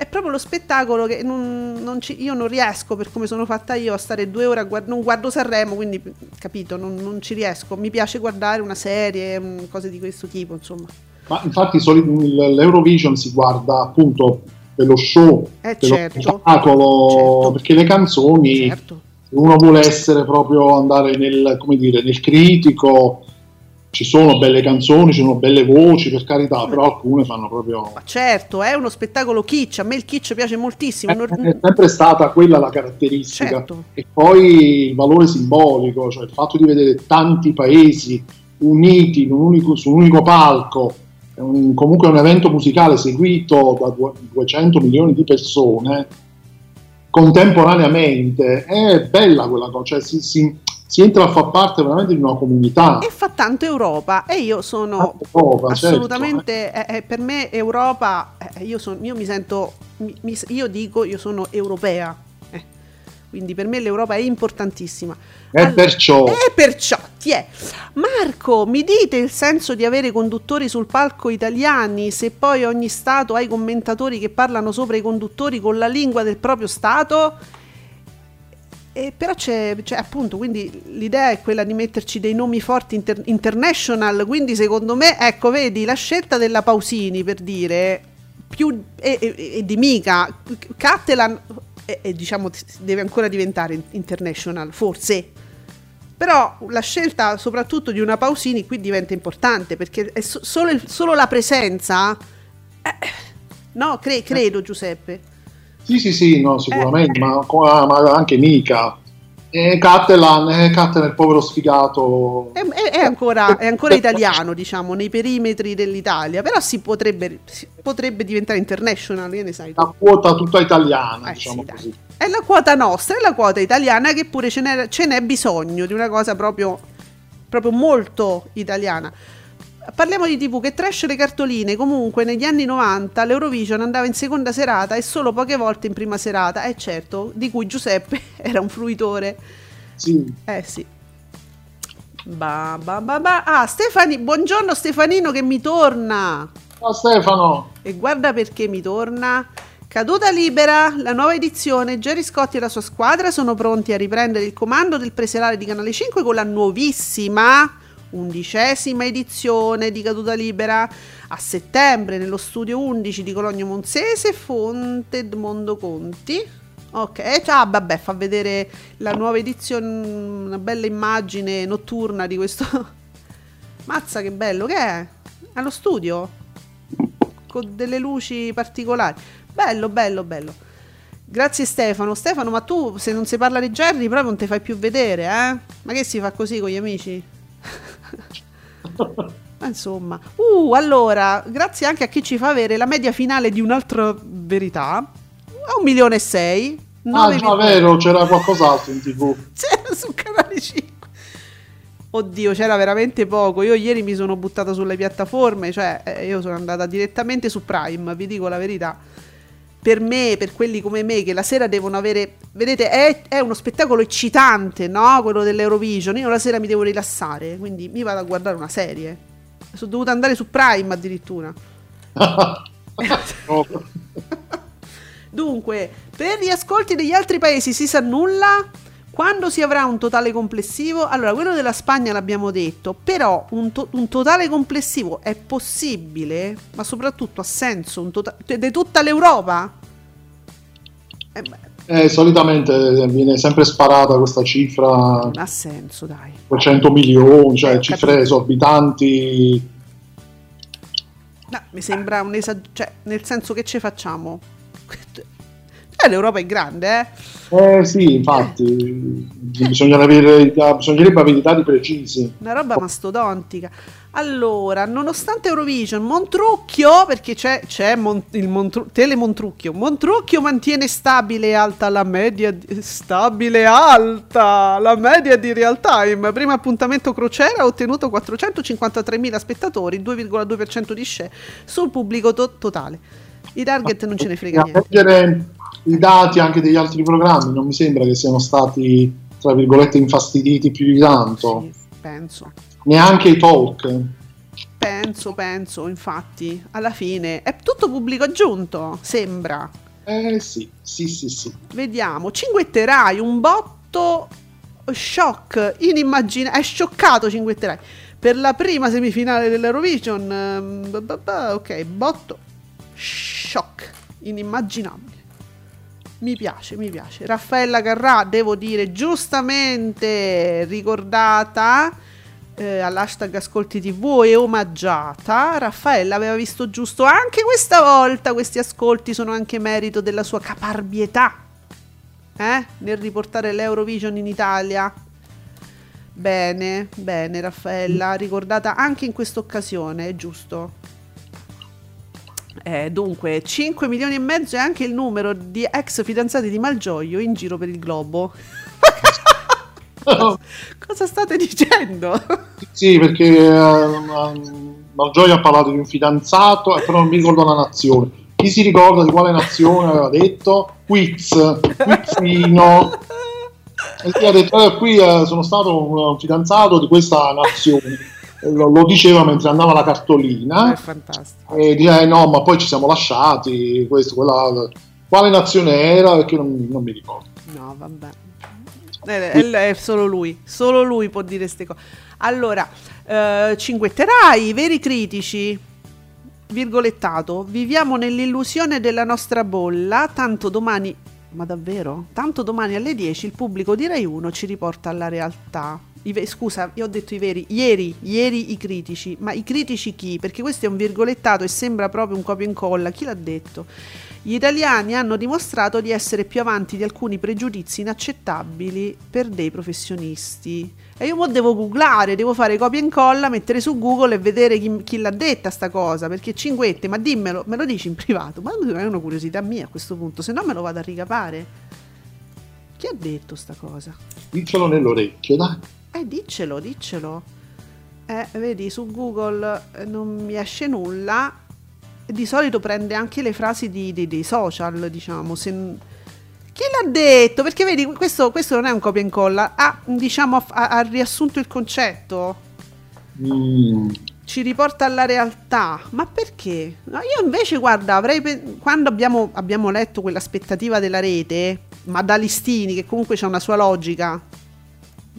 è proprio lo spettacolo che non, non ci, io non riesco per come sono fatta io a stare due ore a guardare, non guardo Sanremo, quindi capito, non, non, ci riesco. Mi piace guardare una serie, cose di questo tipo, insomma. Ma infatti l'Eurovision si guarda appunto per lo show, eh, per certo, lo spettacolo, certo. perché le canzoni, certo. uno vuole essere proprio andare nel, come dire, nel critico ci sono belle canzoni, ci sono belle voci, per carità, però alcune fanno proprio... Ma certo, è uno spettacolo kitsch, a me il kitsch piace moltissimo. È, è sempre stata quella la caratteristica. Certo. E poi il valore simbolico, cioè il fatto di vedere tanti paesi uniti un unico, su un unico palco, un, comunque un evento musicale seguito da 200 milioni di persone contemporaneamente, è bella quella cosa, cioè si, si si entra a far parte veramente di una comunità. E fa tanto Europa e io sono Europa, certo, assolutamente, certo. eh, per me Europa, eh, io, son, io, mi sento, mi, io dico io sono europea, eh. quindi per me l'Europa è importantissima. E allora, perciò... E perciò, ti è. Marco, mi dite il senso di avere conduttori sul palco italiani se poi ogni Stato ha i commentatori che parlano sopra i conduttori con la lingua del proprio Stato? E però c'è, c'è, appunto, quindi l'idea è quella di metterci dei nomi forti inter- international, quindi secondo me, ecco, vedi, la scelta della Pausini per dire più e, e, e di mica Cattelan e, diciamo deve ancora diventare international, forse. Però la scelta soprattutto di una Pausini qui diventa importante perché so- solo, il, solo, la presenza eh, no, cre- credo Giuseppe sì, sì, sì, no, sicuramente, eh. ma, ma, anche Mica. E Cattelan, eh, Cattelan il povero sfigato. È, è, è, ancora, è, ancora, italiano, diciamo, nei perimetri dell'Italia, però si potrebbe, si potrebbe diventare international, che ne sai? La quota tutta italiana, eh, diciamo sì, così. È la quota nostra, è la quota italiana che pure ce n'è, ce n'è bisogno di una cosa proprio, proprio molto italiana parliamo di TV che trash le cartoline. Comunque, negli anni 90 l'Eurovision andava in seconda serata e solo poche volte in prima serata. Eh, certo, di cui Giuseppe era un fruitore. Sì. Eh sì. Ba, ba, ba, ba. Ah, Stefani, buongiorno Stefanino che mi torna. Ciao Stefano. E guarda perché mi torna. Caduta libera, la nuova edizione, Jerry Scotti e la sua squadra sono pronti a riprendere il comando del preserale di Canale 5 con la nuovissima undicesima edizione di Caduta Libera a settembre nello studio 11 di Cologno Monzese, Fonte Edmondo Conti. Ok, ah, vabbè, fa vedere la nuova edizione, una bella immagine notturna di questo. Mazza, che bello che è! Allo studio con delle luci particolari. Bello, bello, bello. Grazie Stefano. Stefano, ma tu se non si parla di Jerry proprio non ti fai più vedere, eh? Ma che si fa così con gli amici? Insomma, uh, allora, grazie anche a chi ci fa avere la media finale di un'altra verità, a un milione e sei. Ah, già vero, c'era qualcos'altro in tv. c'era su canale 5. Oddio, c'era veramente poco. Io ieri mi sono buttata sulle piattaforme, cioè eh, io sono andata direttamente su Prime, vi dico la verità per me, per quelli come me, che la sera devono avere. Vedete, è, è, uno spettacolo eccitante, no? Quello dell'Eurovision. Io la sera mi devo rilassare, quindi mi vado a guardare una serie. Sono dovuta andare su Prime addirittura. Dunque, per gli ascolti degli altri paesi si sa nulla? Quando si avrà un totale complessivo? Allora, quello della Spagna l'abbiamo detto, però un, to- un totale complessivo è possibile, ma soprattutto ha senso, un totale di tutta l'Europa? Eh, eh, solitamente viene sempre sparata questa cifra. Ha senso, dai. 200 milioni, cioè eh, cifre capito. esorbitanti. No, mi sembra un esagero, cioè, nel senso che ci facciamo? Eh, l'Europa è grande, eh? Eh sì, infatti, avere, bisognerebbe avere i dati precisi. Una roba mastodontica. Allora, nonostante Eurovision, Montrucchio, perché c'è, c'è Mon, il Montru, Telemontrucchio, Montrucchio mantiene stabile alta la media, stabile alta la media di real time. Primo appuntamento crociera ha ottenuto 453.000 spettatori, 2,2% di share sul pubblico to- totale. I target non ce ne frega niente i dati anche degli altri programmi non mi sembra che siano stati, tra virgolette, infastiditi più di tanto. Sì, penso. Neanche i talk. Penso, penso, infatti, alla fine è tutto pubblico aggiunto, sembra. Eh sì, sì, sì, sì. Vediamo, cinguetterai un botto shock, inimmaginabile, è scioccato cinguetterai. Per la prima semifinale dell'Eurovision, um, ok, botto shock, inimmaginabile. Mi piace, mi piace. Raffaella Carrà, devo dire, giustamente ricordata eh, all'hashtag Ascolti TV e omaggiata. Raffaella aveva visto giusto anche questa volta. Questi ascolti sono anche merito della sua caparbietà eh? nel riportare l'Eurovision in Italia. Bene, bene Raffaella, ricordata anche in questa occasione, giusto. Eh, dunque, 5 milioni e mezzo è anche il numero di ex fidanzati di Malgioglio in giro per il globo. Cosa state dicendo? Sì, perché uh, Malgioglio ha parlato di un fidanzato, però non mi ricordo la nazione. Chi si ricorda di quale nazione aveva detto? Quiz, Quizzino. E ha detto, eh, qui uh, sono stato un fidanzato di questa nazione lo, lo, diceva mentre andava la cartolina. È fantastico. E diceva, eh, no, ma poi ci siamo lasciati, questo, quella, quale nazione era, perché non, non mi ricordo. No, vabbè. è, è, solo lui, solo lui può dire queste cose. Allora, eh, cinguetterai, veri critici, virgolettato, viviamo nell'illusione della nostra bolla, tanto domani, ma davvero? Tanto domani alle 10 il pubblico di Rai 1 ci riporta alla realtà. I, scusa, io ho detto i veri, ieri, ieri i critici, ma i critici chi? Perché questo è un virgolettato e sembra proprio un copia e incolla, chi l'ha detto? Gli italiani hanno dimostrato di essere più avanti di alcuni pregiudizi inaccettabili per dei professionisti. E io mo devo googlare, devo fare copia e incolla, mettere su Google e vedere chi, chi l'ha detta sta cosa. Perché cinguette, ma dimmelo, me lo dici in privato. Ma è una curiosità mia a questo punto, se no me lo vado a ricapare. Chi ha detto sta cosa? Diccelo nell'orecchio, dai. Eh, diccelo, diccelo. Eh, vedi, su Google eh, non mi esce nulla di solito prende anche le frasi di, di, dei social, diciamo. Se, chi l'ha detto? Perché vedi, questo, questo, non è un copia e incolla, ha, diciamo, ha, ha riassunto il concetto. Mm. Ci riporta alla realtà. Ma perché? No, io invece, guarda, avrei pe- quando abbiamo, abbiamo letto quell'aspettativa della rete, ma da listini, che comunque c'è una sua logica,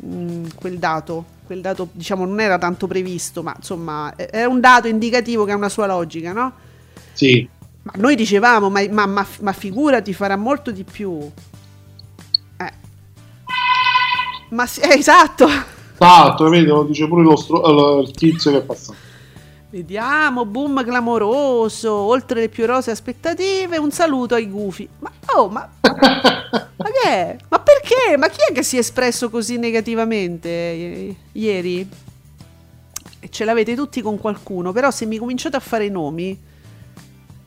mm, quel dato, quel dato diciamo non era tanto previsto, ma insomma è un dato indicativo che ha una sua logica, no? Sì. Ma noi dicevamo, ma, ma, ma, ma figurati, farà molto di più. Eh. Ma sì, eh, esatto. Esatto, vedi, lo dice pure lo stro- il tizio che è passato. Vediamo, boom clamoroso, oltre le più rose aspettative, un saluto ai gufi. Ma oh, ma, ma che è? Ma perché? Ma chi è che si è espresso così negativamente eh, ieri? E ce l'avete tutti con qualcuno, però se mi cominciate a fare i nomi,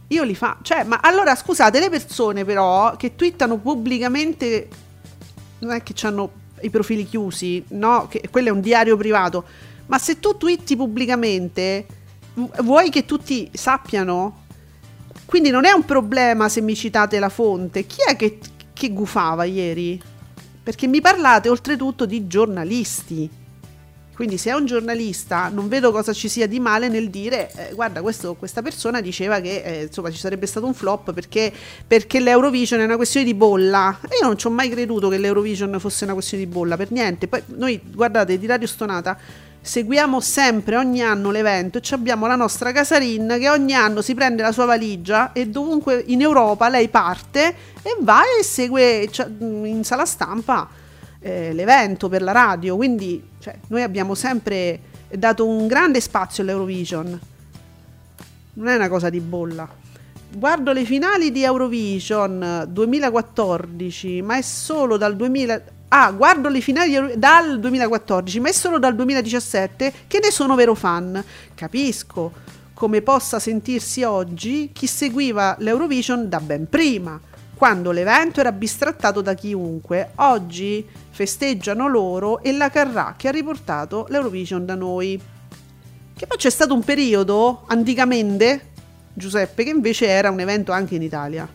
io li fa. Cioè, ma allora scusate, le persone però che twittano pubblicamente non è che hanno i profili chiusi, no? Che quello è un diario privato. Ma se tu twitti pubblicamente, vuoi che tutti sappiano? Quindi non è un problema se mi citate la fonte. Chi è che, che gufava ieri? Perché mi parlate oltretutto di giornalisti. Quindi se è un giornalista non vedo cosa ci sia di male nel dire eh, guarda questo, questa persona diceva che eh, insomma ci sarebbe stato un flop perché, perché, l'Eurovision è una questione di bolla. E io non ci ho mai creduto che l'Eurovision fosse una questione di bolla, per niente. Poi noi guardate di Radio Stonata seguiamo sempre ogni anno l'evento e abbiamo la nostra Casarin che ogni anno si prende la sua valigia e dovunque in Europa lei parte e va e segue cioè, in sala stampa eh, l'evento per la radio, quindi cioè, noi abbiamo sempre dato un grande spazio all'Eurovision. Non è una cosa di bolla. Guardo le finali di Eurovision 2014, ma è solo dal 2000 Ah, guardo le finali dal 2014, ma è solo dal 2017 che ne sono vero fan. Capisco come possa sentirsi oggi chi seguiva l'Eurovision da ben prima quando l'evento era bistrattato da chiunque. Oggi festeggiano loro e la Carrà che ha riportato l'Eurovision da noi. Che poi c'è stato un periodo, anticamente, Giuseppe, che invece era un evento anche in Italia.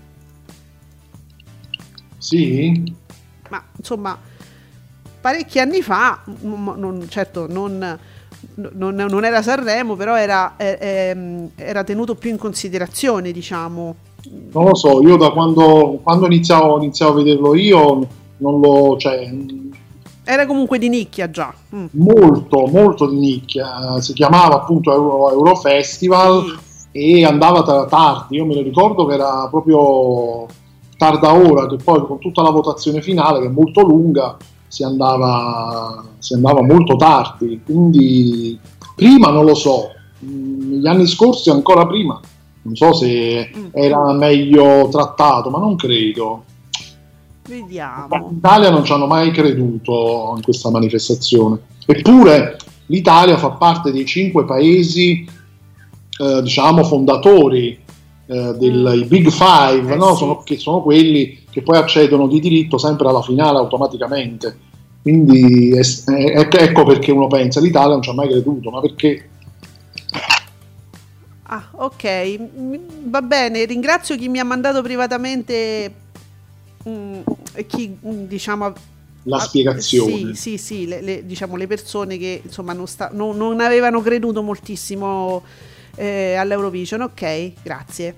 Sì? Ma insomma, parecchi anni fa, non, certo non, non, non, era Sanremo, però era, eh, era tenuto più in considerazione, diciamo non lo so, io da quando, quando iniziavo, iniziavo, a vederlo io non lo... Cioè, era comunque di nicchia già. Mm. Molto, molto di nicchia. Si chiamava appunto Euro, Eurofestival mm. e andava tra tardi. Io me lo ricordo che era proprio tarda ora, che poi con tutta la votazione finale, che è molto lunga, si andava, si andava molto tardi. Quindi prima non lo so, negli anni scorsi ancora prima non so se mm. era meglio trattato, ma non credo. Vediamo. In Italia non ci hanno mai creduto in questa manifestazione. Eppure l'Italia fa parte dei cinque paesi, eh, diciamo, fondatori eh, dei mm. Big Five, eh, no? sì. sono, che sono quelli che poi accedono di diritto sempre alla finale automaticamente. Quindi è, è, ecco perché uno pensa l'Italia non ci ha mai creduto, ma perché Ah, ok, va bene, ringrazio chi mi ha mandato privatamente mh, mm, chi mm, diciamo la spiegazione. Sì, sì, sì, le, le, diciamo le persone che insomma non, sta, non, non avevano creduto moltissimo eh, all'Eurovision, ok, grazie.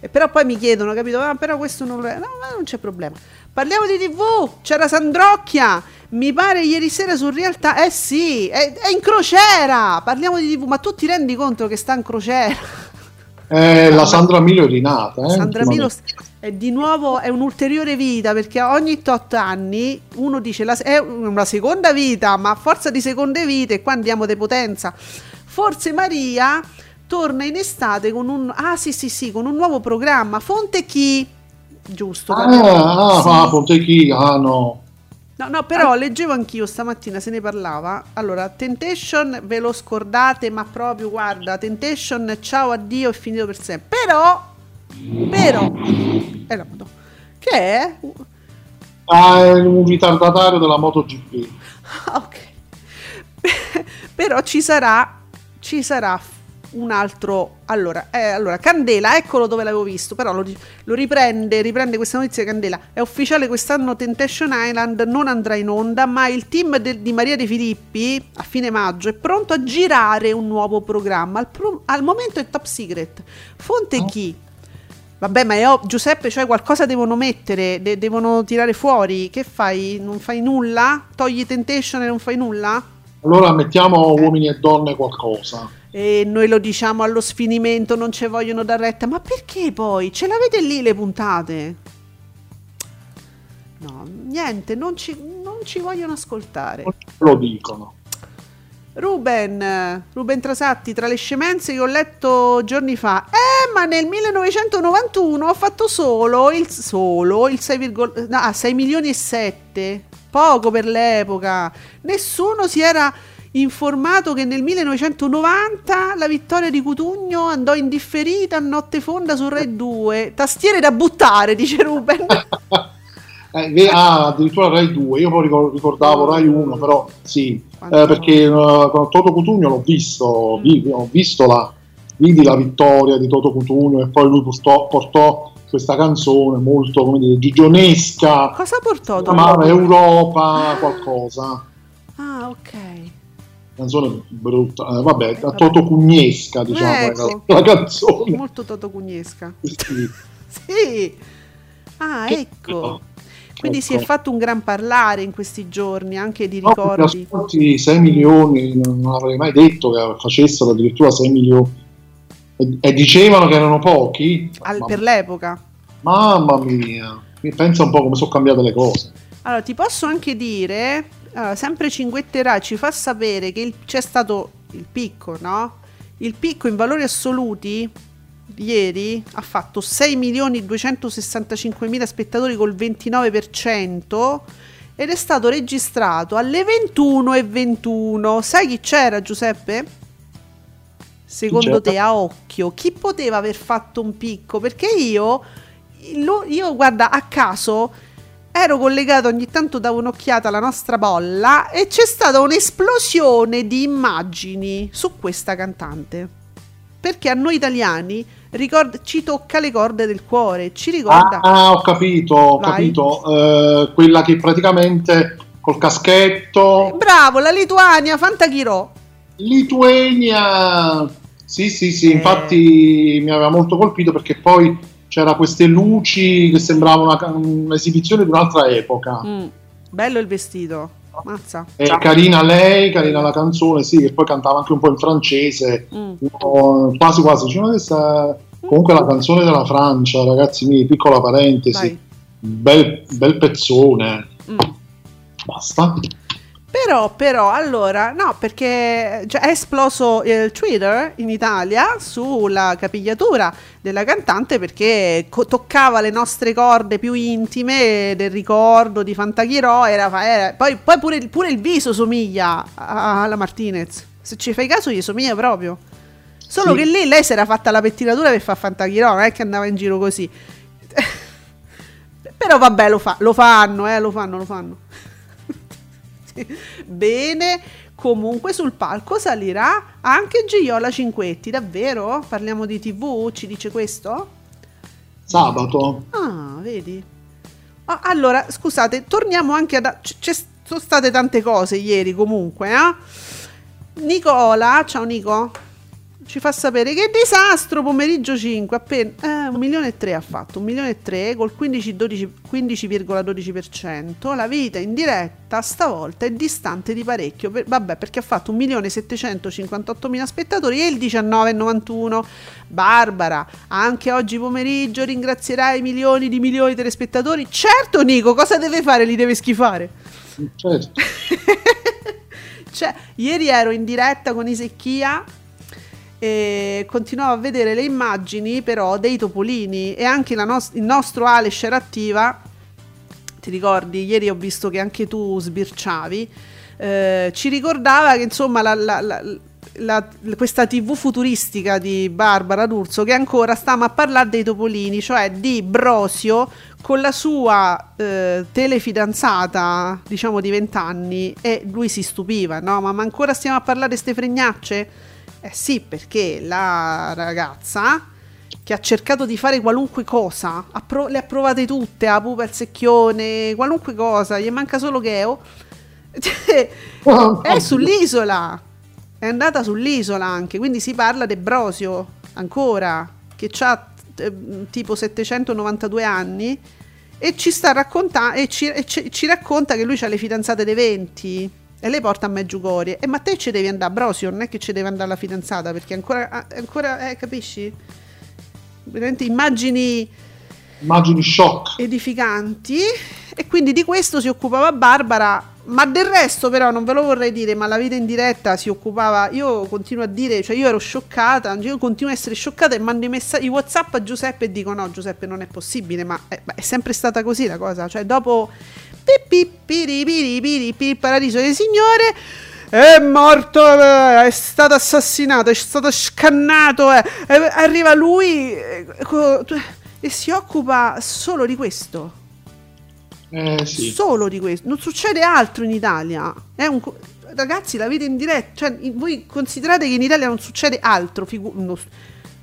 E però poi mi chiedono, capito? Ah, però questo non. No, non c'è problema. Parliamo di TV, c'era Sandrocchia Mi pare ieri sera su realtà. Eh sì, è, è in crociera. Parliamo di TV, ma tu ti rendi conto che sta in crociera? Eh, la Sandra Milo è rinata. Eh, Sandra Milo è di nuovo è un'ulteriore vita perché ogni tot anni uno dice la, è una seconda vita, ma a forza di seconde vite, qua andiamo di potenza. Forse Maria torna in estate con un ah sì sì sì con un nuovo programma Fonte chi giusto ah, ah, sì. ah Fonte chi ah no No, no, però ah. leggevo anch'io stamattina, se ne parlava. Allora, Temptation ve lo scordate, ma proprio guarda, Temptation, ciao, addio, è finito per sempre. Però, però, è la moto. Che è? Ah, è un ritardatario della MotoGP. ok. però ci sarà, ci sarà un altro allora, eh, allora, Candela eccolo dove l'avevo visto però lo, lo, riprende riprende questa notizia Candela è ufficiale quest'anno Temptation Island non andrà in onda ma il team de, di Maria De Filippi a fine maggio è pronto a girare un nuovo programma al, pro, al momento è top secret fonte oh. chi? Vabbè, ma io, Giuseppe, cioè qualcosa devono mettere, de- devono tirare fuori. Che fai? Non fai nulla? Togli Temptation e non fai nulla? Allora mettiamo eh. uomini e donne qualcosa e noi lo diciamo allo sfinimento, non ci vogliono dar retta, ma perché poi? Ce l'avete lì le puntate? No, niente, non ci, non ci vogliono ascoltare. Lo dicono. Ruben, Ruben Trasatti, tra le scemenze che ho letto giorni fa, eh, ma nel 1991 ho fatto solo il, solo il 6, no, 6 milioni e 7, poco per l'epoca. Nessuno si era informato che nel 1990 la vittoria di Cutugno andò indifferita a notte fonda su Rai 2. Tastiere da buttare, dice Ruben. eh, ah, addirittura Rai 2, io poi ricordavo Rai 1, però sì, eh, perché uh, Toto Cutugno l'ho visto, mm. ho visto la, vidi la vittoria di Toto Cutugno e poi lui portò, portò questa canzone molto, come dire, gigionesca. Cosa portò? Chiamava Europa qualcosa. Ah, ok canzone brutta, eh, vabbè, eh, totocugnesca diciamo ecco. la, canzone. Molto totocugnesca. Sì. sì. Ah, ecco. Quindi ecco. si è ecco. fatto un gran parlare in questi giorni anche di ricordi. No, 6 milioni, non avrei mai detto che facessero addirittura 6 milioni. E, e dicevano che erano pochi. Al, per l'epoca. Mamma mia, pensa un po' come sono cambiate le cose. Allora, ti posso anche dire allora, sempre Cinguetterà ci fa sapere che il, c'è stato il picco, no? Il picco in valori assoluti ieri ha fatto 6 milioni 265 mila spettatori col 29% ed è stato registrato alle 21 e 21. Sai chi c'era Giuseppe? Secondo te a occhio, chi poteva aver fatto un picco? Perché io, io guarda, a caso ero collegato ogni tanto davo un'occhiata alla nostra bolla e c'è stata un'esplosione di immagini su questa cantante. Perché a noi italiani ricorda, ci tocca le corde del cuore, ci ricorda... Ah, ho capito, ho Vai. capito. Uh, quella che praticamente col caschetto... Bravo, la Lituania, Fantachirò. Lituania! Sì, sì, sì, eh. infatti mi aveva molto colpito perché poi c'era queste luci che sembravano una, un'esibizione di un'altra epoca. Mm, bello il vestito. Mazza. E carina lei, carina la canzone, sì, che poi cantava anche un po' in francese, mm. quasi quasi. Cioè, questa, comunque la canzone della Francia, ragazzi miei, piccola parentesi, bel, bel pezzone. Mm. Basta. Però, però, allora, no, perché cioè, è esploso il Twitter in Italia sulla capigliatura della cantante perché co- toccava le nostre corde più intime del ricordo di Fantachirò. Era, era, poi, poi pure, pure, il viso somiglia alla Martinez. Se ci fai caso, gli somiglia proprio. Solo sì. che lì lei si era fatta la pettinatura per fare Fantachirò, non è che andava in giro così. però vabbè, lo, fa, lo fanno, eh, lo fanno, lo fanno. Bene, comunque sul palco salirà anche Gioiola Cinquetti, davvero? Parliamo di TV? Ci dice questo? Sabato. Ah, vedi. Ah, allora, scusate, torniamo anche ad... Ci sono state tante cose ieri comunque, eh? Nicola, ciao Nico. Ci fa sapere che disastro pomeriggio 5 appena eh, 1 milione e 3 ha fatto 1 milione e 3 col 15, 12, 15,12% la vita in diretta stavolta è distante di parecchio per, vabbè perché ha fatto 1 milione e 758 mila spettatori e il 19,91 Barbara anche oggi pomeriggio ringrazierai milioni di milioni di telespettatori. Certo Nico cosa deve fare? Li deve schifare. Certo. Cioè ieri ero in diretta con Isecchia e continuavo a vedere le immagini però dei topolini. E anche nos- il nostro Alex era attiva. Ti ricordi? Ieri ho visto che anche tu sbirciavi. Eh, ci ricordava che insomma la, la, la, la, questa tv futuristica di Barbara D'Urso che ancora stiamo a parlare dei topolini cioè di Brosio con la sua eh, telefidanzata diciamo di vent'anni e lui si stupiva no? Ma, ma ancora stiamo a parlare di ste fregnacce eh sì, perché la ragazza che ha cercato di fare qualunque cosa, ha pro- le ha provate tutte, a pupa, il secchione, qualunque cosa, gli manca solo Geo, è sull'isola, è andata sull'isola anche, quindi si parla di Brosio ancora, che ha eh, tipo 792 anni e ci sta raccontando e ci, e ci, ci racconta che lui ha le fidanzate dei 20 e lei porta a Meggiugorie. E ma te ci devi andare Brosio, non è che ci deve andare la fidanzata, perché ancora, ah, ancora eh, capisci? Veramente immagini... Immagini shock. Edificanti. E quindi di questo si occupava Barbara. Ma del resto, però, non ve lo vorrei dire, ma la vita in diretta si occupava. Io continuo a dire, cioè, io ero scioccata, io continuo a essere scioccata e mando i messaggi, i WhatsApp a Giuseppe e dico: No, Giuseppe, non è possibile, ma è, è sempre stata così la cosa. Cioè, dopo il paradiso del Signore è morto, è stato assassinato, è stato scannato. Eh. Arriva lui e si occupa solo di questo. Eh, sì. Solo di questo. Non succede altro in Italia. Un, ragazzi, la vita in diretta. Cioè, voi considerate che in Italia non succede altro. Figu- non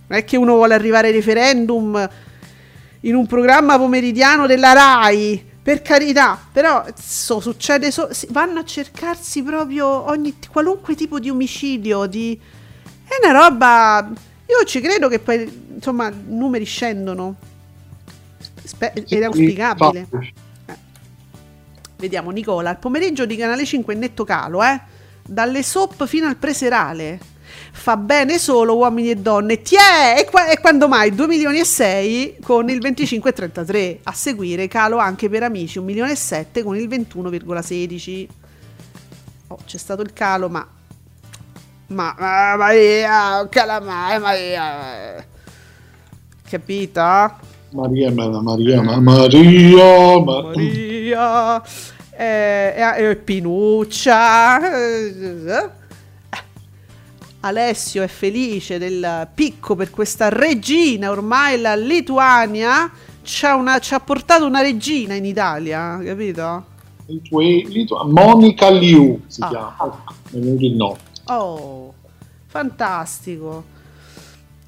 è che uno vuole arrivare ai referendum in un programma pomeridiano della RAI per carità, però so, succede so, vanno a cercarsi proprio ogni qualunque tipo di omicidio, di è una roba io ci credo che poi insomma i numeri scendono. Spe- ed è auspicabile. Eh. Vediamo Nicola, il pomeriggio di Canale 5 è netto calo, eh? Dalle soap fino al preserale fa bene solo uomini e donne. Tiè! E, qua- e quando mai? 2 milioni e 6 con il 25,33. A seguire calo anche per amici 1 milione e 7 con il 21,16. Oh, c'è stato il calo, ma... Ma... ma Maria, calamai, Maria... Capito? Maria, Maria, Maria, Maria, Maria, eh, eh, Pinuccia, eh, Alessio è felice del picco per questa regina, ormai la Lituania ci ha portato una regina in Italia, capito? Monica Liu si ah. chiama, il nome. Oh, fantastico.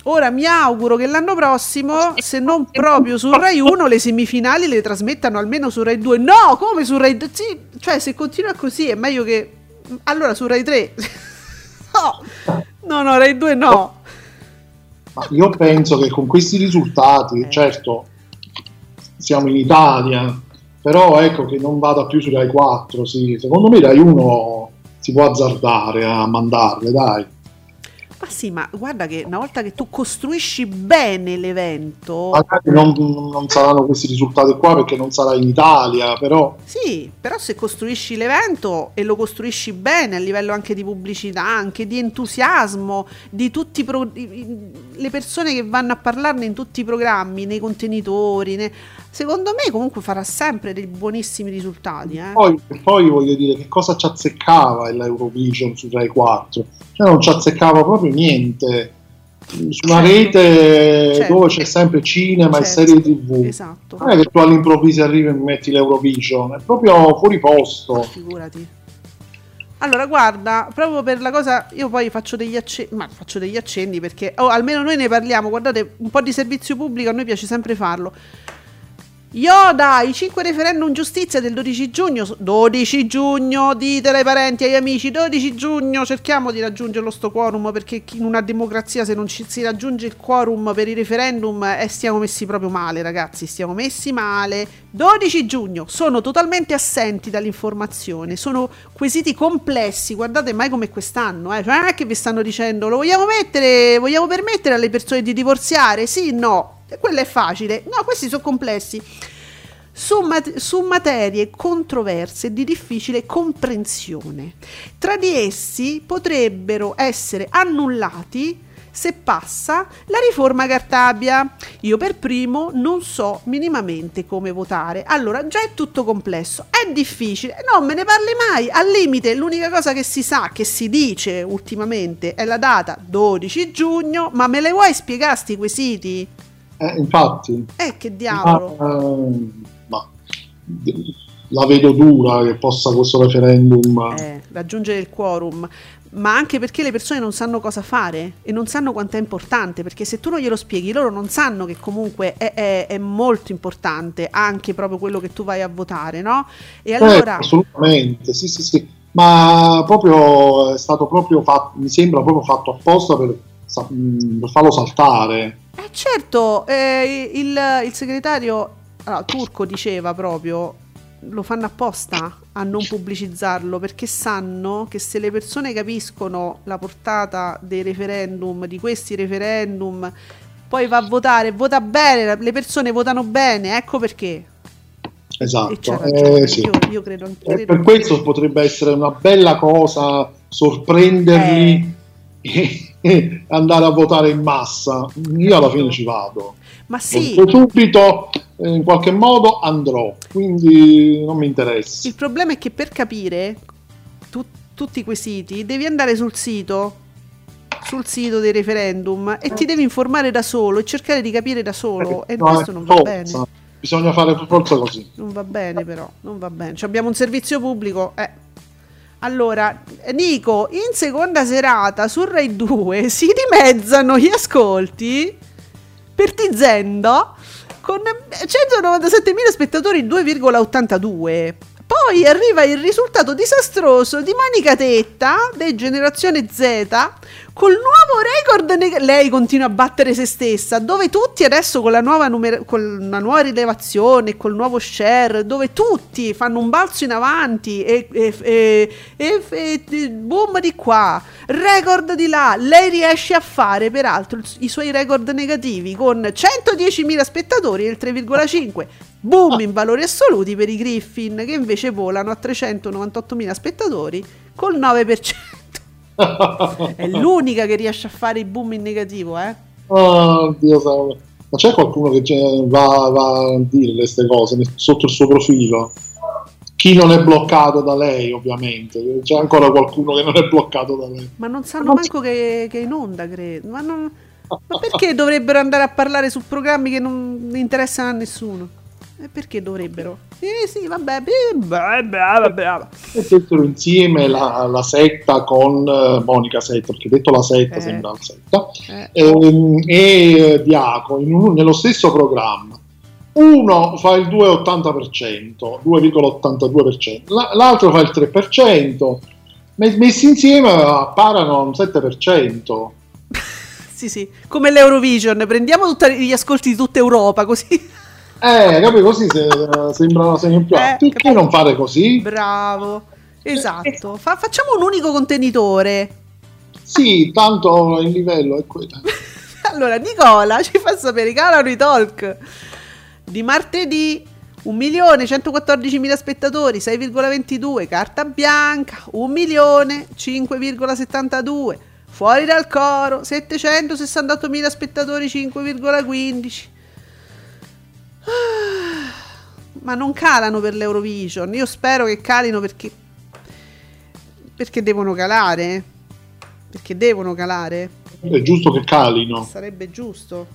Ora mi auguro che l'anno prossimo, se non proprio su Rai 1, le semifinali le trasmettano almeno su Rai 2. No, come su Rai 2? Sì, cioè se continua così è meglio che... Allora su Rai 3 no, no, no, Rai 2 no. Ma io penso che con questi risultati, eh. certo, siamo in Italia, però ecco che non vada più su Rai 4, sì. secondo me Rai 1 si può azzardare a mandarle, dai. Ma sì, ma guarda che una volta che tu costruisci bene l'evento... Magari non, non saranno questi risultati qua perché non sarà in Italia, però... Sì, però se costruisci l'evento e lo costruisci bene a livello anche di pubblicità, anche di entusiasmo, di tutte pro- le persone che vanno a parlarne in tutti i programmi, nei contenitori, ne- secondo me comunque farà sempre dei buonissimi risultati. Eh. Poi, poi voglio dire che cosa ci azzeccava l'Eurovision su Rai 4 cioè non ci azzeccava proprio niente su una certo, rete certo. dove c'è sempre cinema certo. e serie tv esatto. non è che tu all'improvviso arrivi e metti l'Eurovision è proprio fuori posto figurati allora guarda proprio per la cosa io poi faccio degli accendi ma faccio degli accendi perché oh, almeno noi ne parliamo guardate un po' di servizio pubblico a noi piace sempre farlo Yoda, i 5 referendum giustizia del 12 giugno. 12 giugno, ditelo ai parenti, agli amici. 12 giugno, cerchiamo di raggiungere lo sto quorum perché in una democrazia se non ci, si raggiunge il quorum per i referendum eh, stiamo messi proprio male, ragazzi. Stiamo messi male. 12 giugno, sono totalmente assenti dall'informazione. Sono quesiti complessi. Guardate mai come quest'anno, eh. Cioè, non è che vi stanno dicendo lo vogliamo mettere, vogliamo permettere alle persone di divorziare? Sì, no quello è facile. No, questi sono complessi. Su, mat- su, materie controverse di difficile comprensione. Tra di essi potrebbero essere annullati se passa la riforma Cartabia. Io per primo non so minimamente come votare. Allora, già è tutto complesso, è difficile, non me ne parli mai. Al limite, l'unica cosa che si sa, che si dice ultimamente, è la data 12 giugno, ma me le vuoi spiegare sti quesiti? Eh, infatti. Eh, che diavolo. Ma, eh, ma, la vedo dura che possa questo referendum eh, raggiungere il quorum, ma anche perché le persone non sanno cosa fare e non sanno quanto è importante, perché se tu non glielo spieghi, loro non sanno che comunque è, è, è molto importante anche proprio quello che tu vai a votare, no? E eh, allora... assolutamente, sì, sì, sì, ma proprio è stato proprio fatto, mi sembra proprio fatto apposta per, per farlo saltare. Eh certo, eh, il, il, segretario allora, turco diceva proprio lo fanno apposta a non pubblicizzarlo perché sanno che se le persone capiscono la portata dei referendum, di questi referendum, poi va a votare, vota bene, le persone votano bene, ecco perché. Esatto, eh, sì. io, io, credo, credo per questo potrebbe essere una bella cosa sorprenderli. Eh andare a votare in massa. Io alla fine ci vado. Ma sì. Subito, eh, in qualche modo andrò, quindi non mi interessa. Il problema è che per capire tu, tutti quei siti devi andare sul sito sul sito dei referendum e ti devi informare da solo e cercare di capire da solo eh, e questo non va bene bisogna fare per forza così non va bene però non va bene cioè, abbiamo un servizio pubblico eh allora, Nico, in seconda serata su Rai 2 si dimezzano gli ascolti per Tizendo con 197.000 spettatori 2,82. Poi arriva il risultato disastroso di Monica Tetta, di Generazione Z, col nuovo record. Neg- lei continua a battere se stessa. Dove tutti adesso con la nuova, numer- con la nuova rilevazione, col nuovo share, dove tutti fanno un balzo in avanti e, e, e, e boom di qua, record di là. Lei riesce a fare peraltro i suoi record negativi con 110.000 spettatori e il 3,5 boom in valori assoluti per i Griffin che invece volano a 398.000 spettatori col 9%. È l'unica che riesce a fare i boom in negativo, eh? Oh, Dio sangue. Ma c'è qualcuno che va, va, a dire queste cose sotto il suo profilo? Chi non è bloccato da lei, ovviamente. C'è ancora qualcuno che non è bloccato da lei. Ma non sanno manco che, che, è in onda, credo. Ma, non... Ma perché dovrebbero andare a parlare su programmi che non interessano a nessuno? E perché dovrebbero? Eh sì, vabbè, vabbè, vabbè. Mettessero insieme la, la, setta con uh, Monica Setta, perché detto la setta eh. sembra la setta, eh. ehm, e Diaco in nello stesso programma. Uno fa il 2,80%, 2,82%, l'altro fa il 3%, messi insieme apparano un 7%. sì, sì, come l'Eurovision, prendiamo tutti gli ascolti di tutta Europa, così eh, capi così se, sembra una segno più. Eh, Perché non fare così? Bravo, esatto. Fa, facciamo un unico contenitore. Sì, tanto il livello è quello. allora, Nicola ci fa sapere, calano i talk di martedì 1.114.000 spettatori, 6,22, carta bianca, 1.005,72, fuori dal coro, 768.000 spettatori, 5,15. Ma non calano per l'Eurovision. Io spero che calino perché. Perché devono calare. Perché devono calare. È giusto che calino. Sarebbe giusto.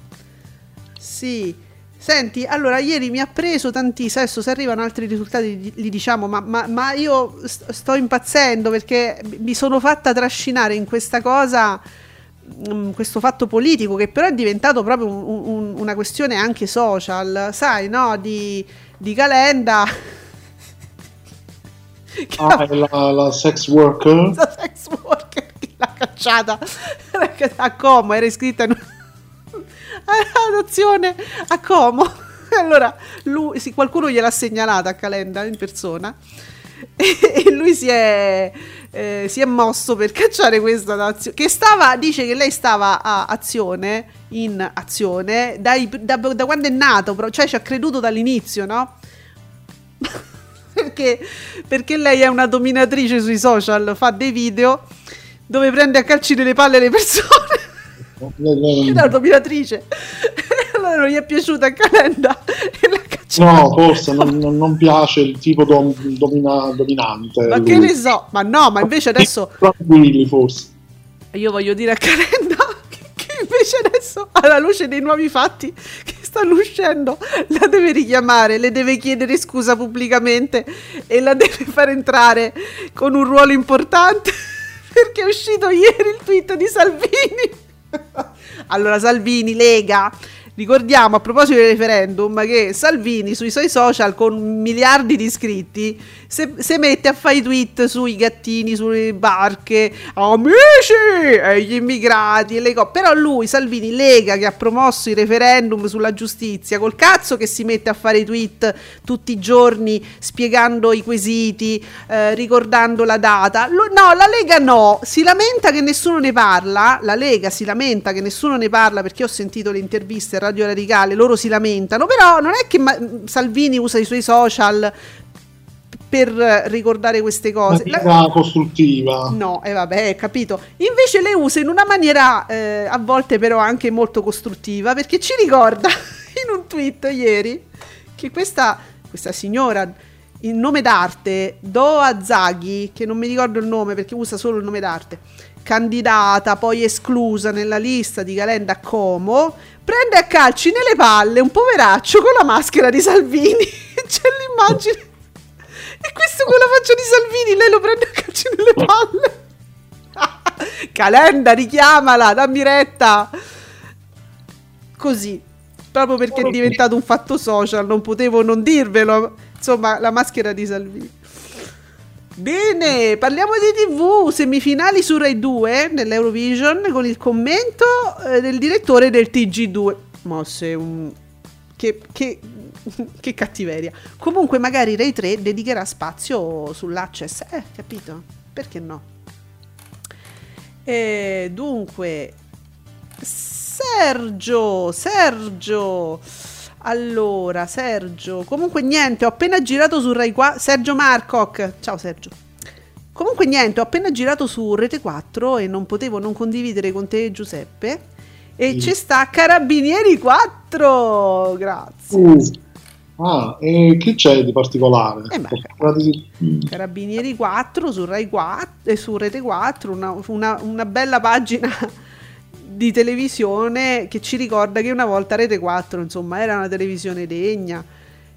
Sì. Senti, allora ieri mi ha preso tantissimo, adesso se arrivano altri risultati li diciamo, ma, ma, ma io sto impazzendo perché mi sono fatta trascinare in questa cosa mm, questo fatto politico che però è diventato proprio un, un, una questione anche social, sai, no? Di, di Calenda. ah, la, la, sex worker. La sex worker che l'ha cacciata a Como, era iscritta in adozione a Como. Allora, lui, sì, qualcuno gliel'ha segnalata a Calenda in persona e lui si è, eh, si è mosso per cacciare questa nazione che stava dice che lei stava a azione in azione dai, da, da, quando è nato cioè ci ha creduto dall'inizio no? perché, perché lei è una dominatrice sui social fa dei video dove prende a calci nelle palle le persone è una dominatrice allora non gli è piaciuta a Calenda e l'ha No, forse non, non, piace il tipo dom, domina, dominante. Ma lui. che ne so, ma no, ma invece adesso. Tranquilli, forse. Io voglio dire a Calenda che, che invece adesso, alla luce dei nuovi fatti che stanno uscendo, la deve richiamare, le deve chiedere scusa pubblicamente e la deve far entrare con un ruolo importante perché è uscito ieri il tweet di Salvini. allora, Salvini, Lega Ricordiamo a proposito del referendum che Salvini sui suoi social con miliardi di iscritti se mette a fare i tweet sui gattini, sulle barche, amici e gli immigrati e le cose. Però lui, Salvini, Lega che ha promosso il referendum sulla giustizia, col cazzo che si mette a fare i tweet tutti i giorni spiegando i quesiti, eh, ricordando la data. Lo, no, la Lega no, si lamenta che nessuno ne parla. La Lega si lamenta che nessuno ne parla perché ho sentito le interviste Radio Radicale, loro si lamentano, però non è che Ma- Salvini usa i suoi social per ricordare queste cose. La costruttiva. No, e eh, vabbè, capito. Invece le usa in una maniera eh, a volte però anche molto costruttiva perché ci ricorda in un tweet ieri che questa, questa signora il nome d'arte Doa Zaghi, che non mi ricordo il nome perché usa solo il nome d'arte, candidata, poi esclusa nella lista di Calenda Como, prende a calci nelle palle un poveraccio con la maschera di Salvini. C'è l'immagine. E questo con la faccia di Salvini, lei lo prende a calci nelle palle. Calenda, richiamala, dammi retta. Così, proprio perché è diventato un fatto social, non potevo non dirvelo. Insomma, la maschera di Salvini. Bene, parliamo di TV, semifinali su Rai 2 nell'Eurovision con il commento eh, del direttore del TG2. Mosse un... Che, che, che, cattiveria. Comunque magari Rai 3 dedicherà spazio sull'Access. Eh, capito? Perché no? E dunque, Sergio, Sergio... Allora, Sergio, comunque niente, ho appena girato su Rai 4. Sergio Marcoc, ciao Sergio. Comunque niente, ho appena girato su Rete 4 e non potevo non condividere con te Giuseppe. E sì. ci sta Carabinieri 4, grazie. Uh. Ah, e che c'è di particolare? Eh beh, Carabinieri 4 su Rai 4 e su Rete 4, una, una, una bella pagina di televisione che ci ricorda che una volta Rete 4 insomma era una televisione degna.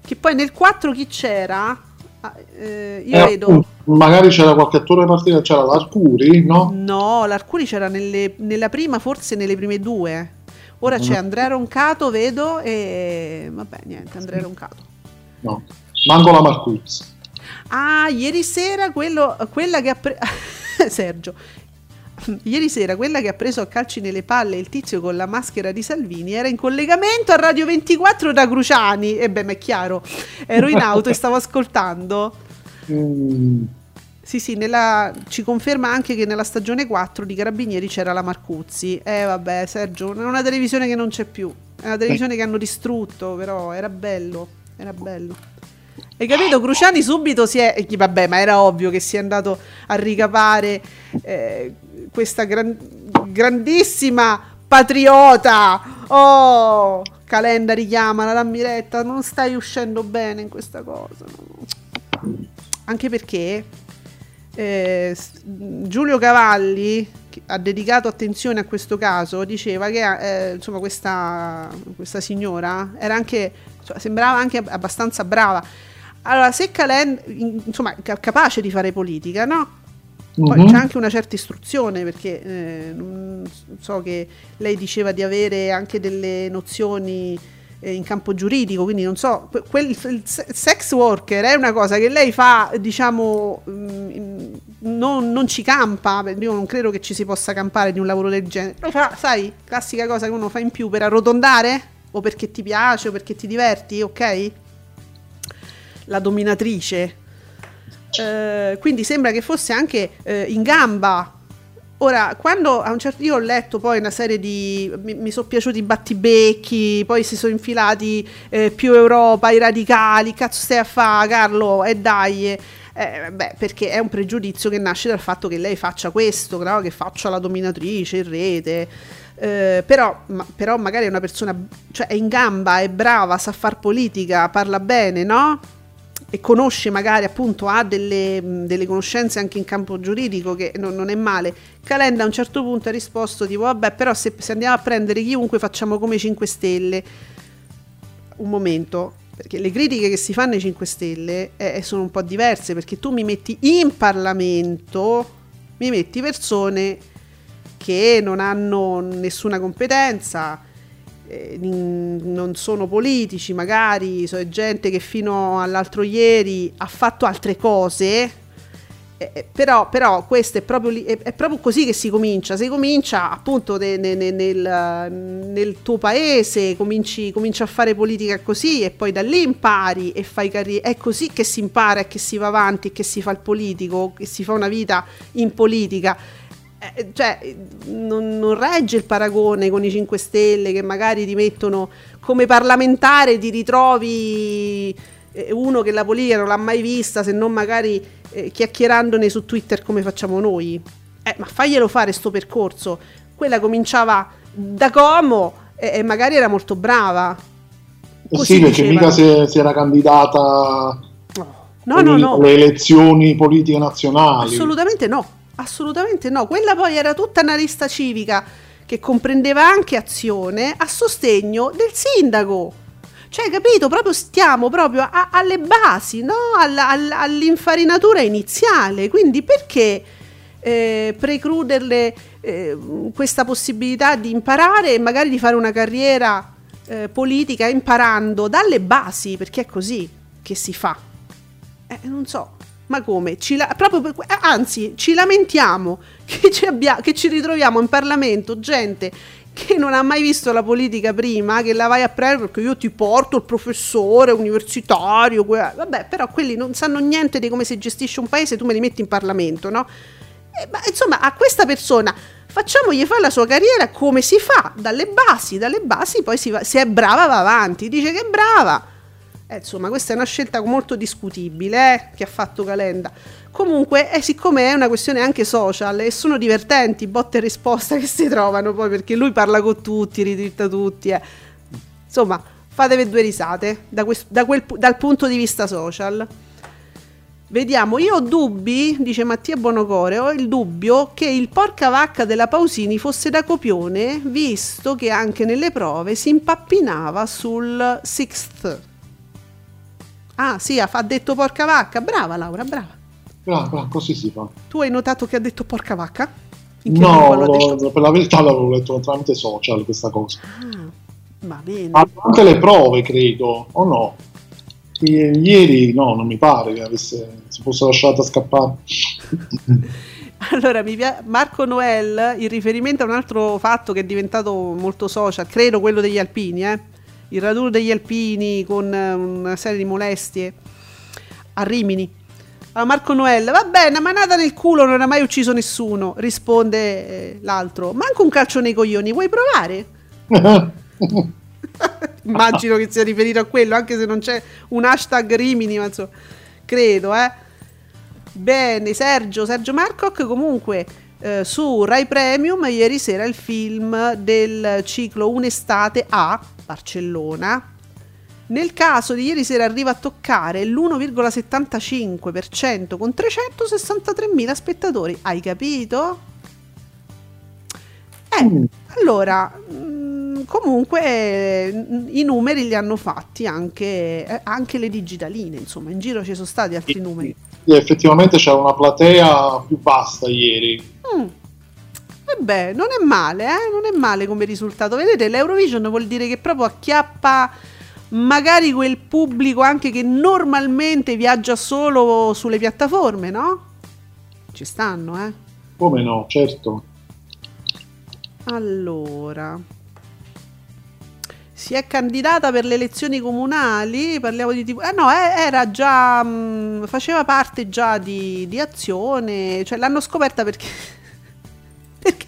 Che poi nel 4 chi c'era? Ah, eh, io eh, vedo magari c'era qualche attore partita c'era l'Arcuri no? no l'Arcuri c'era nelle, nella prima forse nelle prime due. Ora c'è Andrea Roncato vedo e vabbè niente Andrea Roncato. No manco la Marcuzzi. Ah ieri sera quello, quella che ha preso Sergio Ieri sera quella che ha preso a calci nelle palle il tizio con la maschera di Salvini era in collegamento a Radio 24 da Cruciani. E beh, ma è chiaro, ero in auto e stavo ascoltando. Mm. Sì, sì, nella... ci conferma anche che nella stagione 4 di Carabinieri c'era la Marcuzzi. Eh vabbè, Sergio, è una televisione che non c'è più. È una televisione che hanno distrutto, però era bello, era bello. Hai capito? Cruciani subito si è. Vabbè, ma era ovvio che si è andato a ricapare eh, questa gran, grandissima patriota. Oh, Calenda richiamala, la Miretta, non stai uscendo bene in questa cosa. Anche perché eh, Giulio Cavalli ha dedicato attenzione a questo caso, diceva che eh, insomma, questa, questa, signora era anche, cioè, sembrava anche abbastanza brava. Allora, se Calenda, insomma, capace di fare politica, no? Poi Mhm. c'è anche una certa istruzione perché eh, non so che lei diceva di avere anche delle nozioni eh, in campo giuridico, quindi non so, que- quel, il se- sex worker è una cosa che lei fa, diciamo, mm, in- non, non ci campa, io non credo che ci si possa campare di un lavoro del genere, lo fa, sai, classica cosa che uno fa in più per arrotondare o perché ti piace o perché ti diverti, ok? La dominatrice. Eh, quindi sembra che fosse anche eh, in gamba. Ora, quando a un certo io ho letto poi una serie di. mi, mi sono piaciuti i battibecchi, poi si sono infilati eh, più Europa, i radicali. Cazzo, stai a fa, Carlo? E dai. eh, eh, beh, perché è un pregiudizio che nasce dal fatto che lei faccia questo, no? che faccia la dominatrice in rete. Eh, però, ma- però magari è una persona, cioè è in gamba, è brava, sa far politica, parla bene, no? E conosce magari appunto ha delle, delle conoscenze anche in campo giuridico che non, non è male. Calenda a un certo punto ha risposto tipo vabbè però se, se andiamo a prendere chiunque facciamo come i 5 Stelle. Un momento perché le critiche che si fanno ai 5 Stelle eh, sono un po' diverse perché tu mi metti in Parlamento mi metti persone che non hanno nessuna competenza eh, non sono politici, magari so, è gente che fino all'altro ieri ha fatto altre cose. eh, eh, però, però questo è proprio, è, è proprio così che si comincia. Si comincia appunto ne- ne- ne- nel, nel tuo paese, cominci, cominci a fare politica così e poi da lì impari e fai carriera. È così che si impara e che si va avanti e che si fa il politico, che si fa una vita in politica eh, cioè, non, non regge il paragone con i 5 Stelle che magari ti mettono come parlamentare, ti ritrovi eh, uno che la politica non l'ha mai vista, se non magari eh, chiacchierandone su Twitter come facciamo noi. Eh, ma faglielo fare sto percorso. Quella cominciava da Como e, e magari era molto brava. Eh Così sì, perché mica si, si era candidata No, no, no. alle elezioni politiche nazionali. Assolutamente no, assolutamente no. Quella poi era tutta una lista civica che comprendeva anche azione a sostegno del sindaco. Cioè, capito? Proprio stiamo proprio a- alle basi, no? Alla- alla- all'infarinatura iniziale. Quindi perché eh, precluderle eh, questa possibilità di imparare e magari di fare una carriera eh, politica imparando dalle basi? Perché è così che si fa. Eh, non so, ma come? Ci la- per eh, anzi, ci lamentiamo che ci, abbia- che ci ritroviamo in Parlamento gente che non ha mai visto la politica prima, che la vai a prendere perché io ti porto il professore universitario. que- Vabbè, però quelli non sanno niente di come si gestisce un paese, tu me li metti in Parlamento, no? Eh, ma insomma, a questa persona facciamogli fare la sua carriera come si fa, dalle basi, dalle basi poi va- se è brava va avanti, dice che è brava. Eh, insomma, questa è una scelta molto discutibile eh, che ha fatto Calenda. Comunque, eh, siccome è una questione anche social e sono divertenti, botte e risposta che si trovano poi perché lui parla con tutti, ritwitta tutti. eh. Insomma, fatevi due risate da quest- da quel pu- dal punto di vista social. Vediamo, io ho dubbi, dice Mattia Bonocore, ho il dubbio che il porca vacca della Pausini fosse da copione, visto che anche nelle prove si impappinava sul sixth. Ah, sì, ha detto porca vacca. Brava Laura, brava. Brava, brava, così si fa. Tu hai notato che ha detto porca vacca? No, lo- per la verità l'avevo letto tramite social questa cosa. Ah, va bene. Ma anche le prove, credo, o no? I- Ieri no, non mi pare che avesse, si fosse lasciata scappare. Allora, Marco Noel, in riferimento a un altro fatto che è diventato molto social, credo quello degli alpini, eh? Il raduno degli alpini con eh, una serie di molestie a Rimini. Allora, Marco Noel, va bene, una manata nel culo non ha mai ucciso nessuno, risponde eh, l'altro. Manco un calcio nei coglioni, vuoi provare? Immagino che sia riferito a quello, anche se non c'è un hashtag Rimini, ma insomma, credo, eh. Bene, Sergio, Sergio Marcoc comunque eh, su Rai Premium ieri sera il film del ciclo Un'estate a Barcellona. Nel caso di ieri sera arriva a toccare l'1,75% con 363.000 spettatori. Hai capito? Eh, Mm. allora, mm, comunque eh, i numeri li hanno fatti anche, eh, anche le digitaline, insomma, in giro ci sono stati altri numeri. Effettivamente c'era una platea più vasta ieri. Mm. E beh, non è male, eh? non è male come risultato. Vedete, l'Eurovision vuol dire che proprio acchiappa magari quel pubblico anche che normalmente viaggia solo sulle piattaforme, no? Ci stanno, eh? Come no, certo. Allora, si è candidata per le elezioni comunali, parliamo di tipo... Eh no, eh, era già... Mh, mm, faceva parte già di, di azione, cioè l'hanno scoperta perché... perché...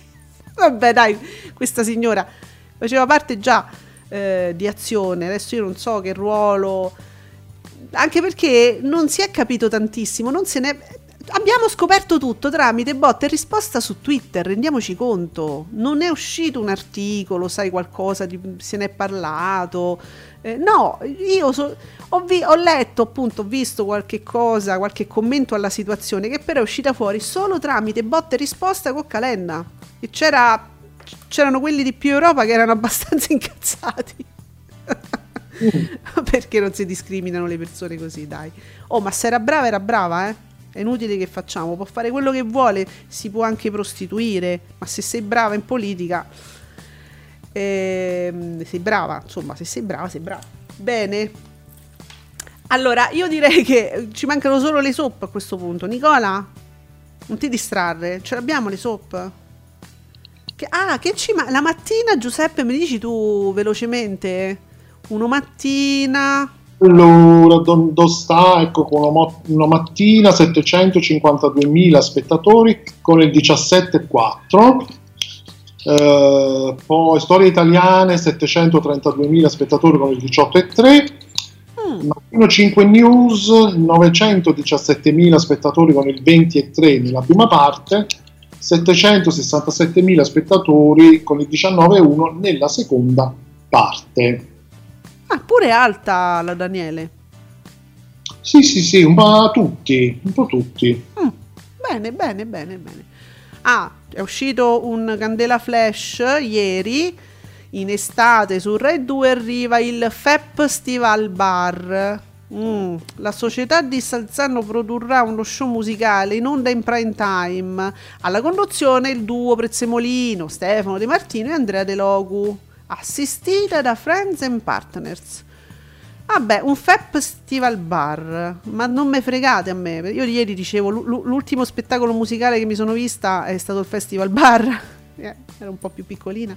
Vabbè dai, questa signora faceva parte già eh, di azione, adesso io non so che ruolo... Anche perché non si è capito tantissimo, non se ne abbiamo scoperto tutto tramite botta e risposta su Twitter, rendiamoci conto. Non è uscito un articolo, sai qualcosa, di, se ne è parlato. Eh, no, io so, ho, vi, ho, letto, appunto, ho visto qualche cosa, qualche commento alla situazione che però è uscita fuori solo tramite botta e risposta con Calenda. E c'era, c'erano quelli di più Europa che erano abbastanza incazzati. Mm. Perché non si discriminano le persone così, dai. Oh, ma se era brava, era brava, eh. È inutile che facciamo, può fare quello che vuole, si può anche prostituire, ma se sei brava in politica, eh, sei brava, insomma, se sei brava, sei brava. Bene. Allora, io direi che ci mancano solo le soap a questo punto. Nicola, non ti distrarre, ce l'abbiamo le soap? Che, ah, che ci ma- la mattina Giuseppe mi dici tu velocemente? Uno mattina allora, dove sta? Ecco, con una, una mattina 752.000 spettatori con il 17,4. Eh, poi storie italiane 732.000 spettatori con il 18,3. Mm. Mattino 5 News 917.000 spettatori con il 20,3 nella prima parte. 767.000 spettatori con il 19,1 nella seconda parte. Ah, pure alta la Daniele. Sì, sì, sì, un po' tutti, un po' tutti. Mm, bene, bene, bene, bene. Ah, è uscito un Candela Flash ieri. In estate su Red 2 arriva il FEP Stival Bar. Mm, la società di Salzano produrrà uno show musicale in onda in prime time. Alla conduzione il duo Prezzemolino, Stefano De Martino e Andrea De Logu assistita da Friends and Partners. Vabbè, un festival bar, ma non me fregate a me. Io ieri dicevo, l'ultimo spettacolo musicale che mi sono vista è stato il festival bar. Eh, era un po' più piccolina.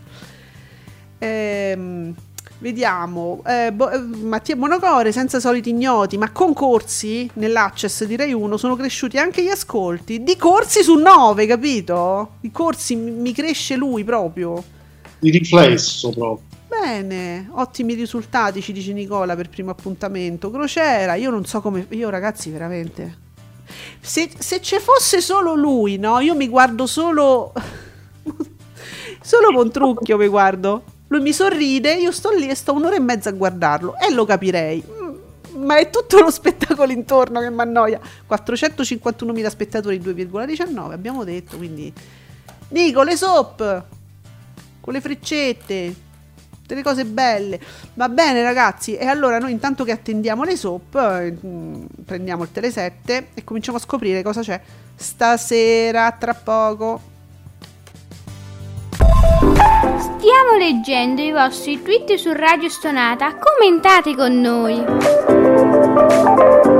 Ehm, vediamo, eh, Bo- eh, Mattia Bonocore, senza soliti ignoti, ma concorsi nell'Access direi uno, sono cresciuti anche gli ascolti. Di corsi su 9, capito? I corsi mi cresce lui proprio di riflesso proprio. Bene, ottimi risultati, ci dice Nicola per primo appuntamento. Crociera, io non so come... Io ragazzi, veramente... Se, se ci fosse solo lui, no? Io mi guardo solo... solo con trucchio mi guardo. Lui mi sorride, io sto lì e sto un'ora e mezza a guardarlo e lo capirei. Mm, ma è tutto lo spettacolo intorno che mi annoia. 451.000 spettatori, 2,19 abbiamo detto, quindi... Nico, le soap! Con le freccette, delle cose belle. Va bene ragazzi, e allora noi intanto che attendiamo le soap, eh, prendiamo il tele 7 e cominciamo a scoprire cosa c'è stasera, tra poco. Stiamo leggendo i vostri tweet su Radio Stonata, commentate con noi.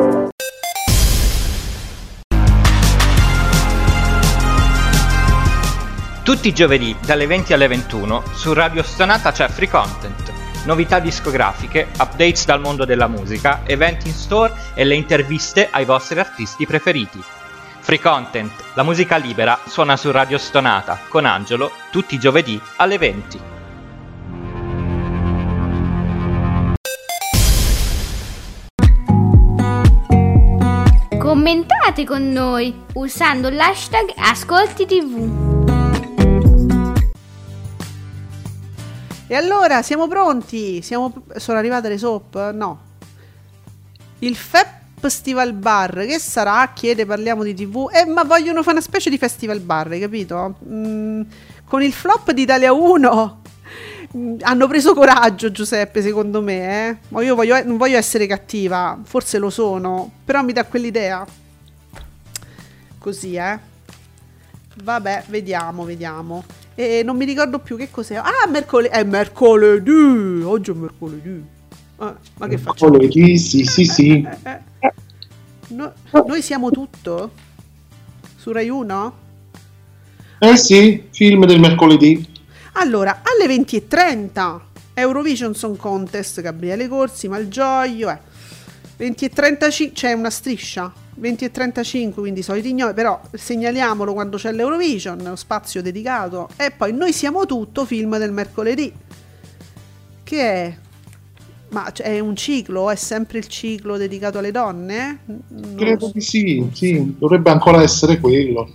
Tutti i giovedì dalle 20 alle 21 su Radio Stonata c'è Free Content, novità discografiche, updates dal mondo della musica, eventi in store e le interviste ai vostri artisti preferiti. Free Content, la musica libera, suona su Radio Stonata con Angelo tutti i giovedì alle 20. Commentate con noi usando l'hashtag Ascolti TV. E allora siamo pronti? Siamo, sono arrivate le soap? No. Il Festival Bar, che sarà? Chiede, parliamo di TV. Eh, ma vogliono fare una specie di festival bar, hai capito? Mm, con il flop di Italia 1 mm, hanno preso coraggio, Giuseppe, secondo me. Eh? Ma io voglio, non voglio essere cattiva, forse lo sono, però mi dà quell'idea. così, eh. Vabbè, vediamo, vediamo. E non mi ricordo più che cos'è. Ah, mercoledì. È mercoledì. Oggi è mercoledì. Ah, ma che facciamo? Mercoledì, sì, sì, sì. Eh, eh. No- noi siamo tutto? Su Rai 1? Eh sì, film del mercoledì. Allora, alle 20.30 Eurovision Song Contest, Gabriele Corsi, Malgioglio, eh. 20.35 c'è una striscia, 20.35 quindi soliti ignoti, però segnaliamolo quando c'è l'Eurovision, lo spazio dedicato, e poi Noi siamo tutto, film del mercoledì, che è... Ma è un ciclo? È sempre il ciclo dedicato alle donne? Non Credo so. di sì, sì, dovrebbe ancora essere quello.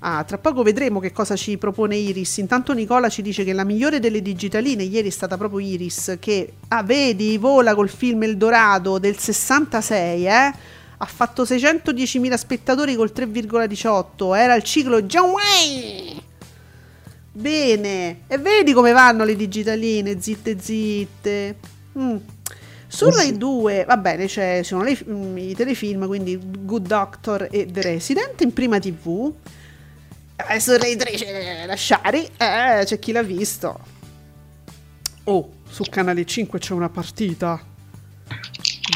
Ah, tra poco vedremo che cosa ci propone Iris. Intanto Nicola ci dice che la migliore delle digitaline ieri è stata proprio Iris, che, ah, vedi, vola col film El Dorado del 66, eh? Ha fatto 610.000 spettatori col 3,18. Era il ciclo John Wayne. Bene. E vedi come vanno le digitaline, zitte zitte. Mm. Su. Rai 2, va bene, c'è, ci sono le- mm, i telefilm, quindi Good Doctor e The Resident in prima TV. Eh, su Rai 3 c'è Lasciari, eh, c'è chi l'ha visto. Oh, su Canale 5 c'è una partita.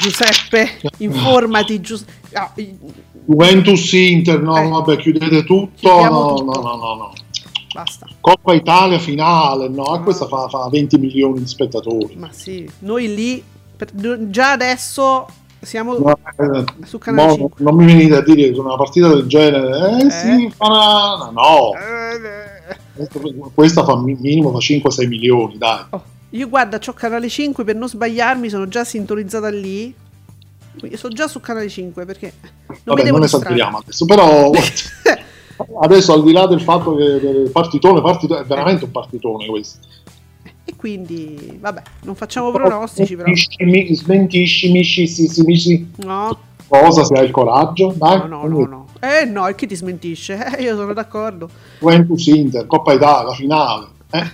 Giuseppe, informati. Gius- ah, i- Juventus Inter, no, Eh. vabbè, chiudete tutto. No, tutto. no, no, no, no. basta. Coppa Italia finale, no, Ah. questa fa, fa 20 milioni di spettatori. Ma sì, noi lì, per- già adesso siamo No, su Canale mo 5. non mi venite a dire che una partita del genere, eh, Eh. sì, fa una... no, Eh, questa fa mi- minimo fa 5-6 milioni, dai. oh, io guarda, c'ho Canale 5 per non sbagliarmi, sono già sintonizzata lì. Quindi sono già su Canale 5 perché non Vabbè, non esageriamo adesso, però adesso al di là del fatto che partitone, partitone è veramente un partitone questo. E quindi, vabbè, non facciamo pronostici però. Smentiscimi, smentiscimi, sì, sì, sì, sì. No, Cosa se hai il coraggio? Dai, no, no, no, no. Eh no, e chi ti smentisce? Eh, io sono d'accordo. Juventus Inter, Coppa Italia, la finale. Eh?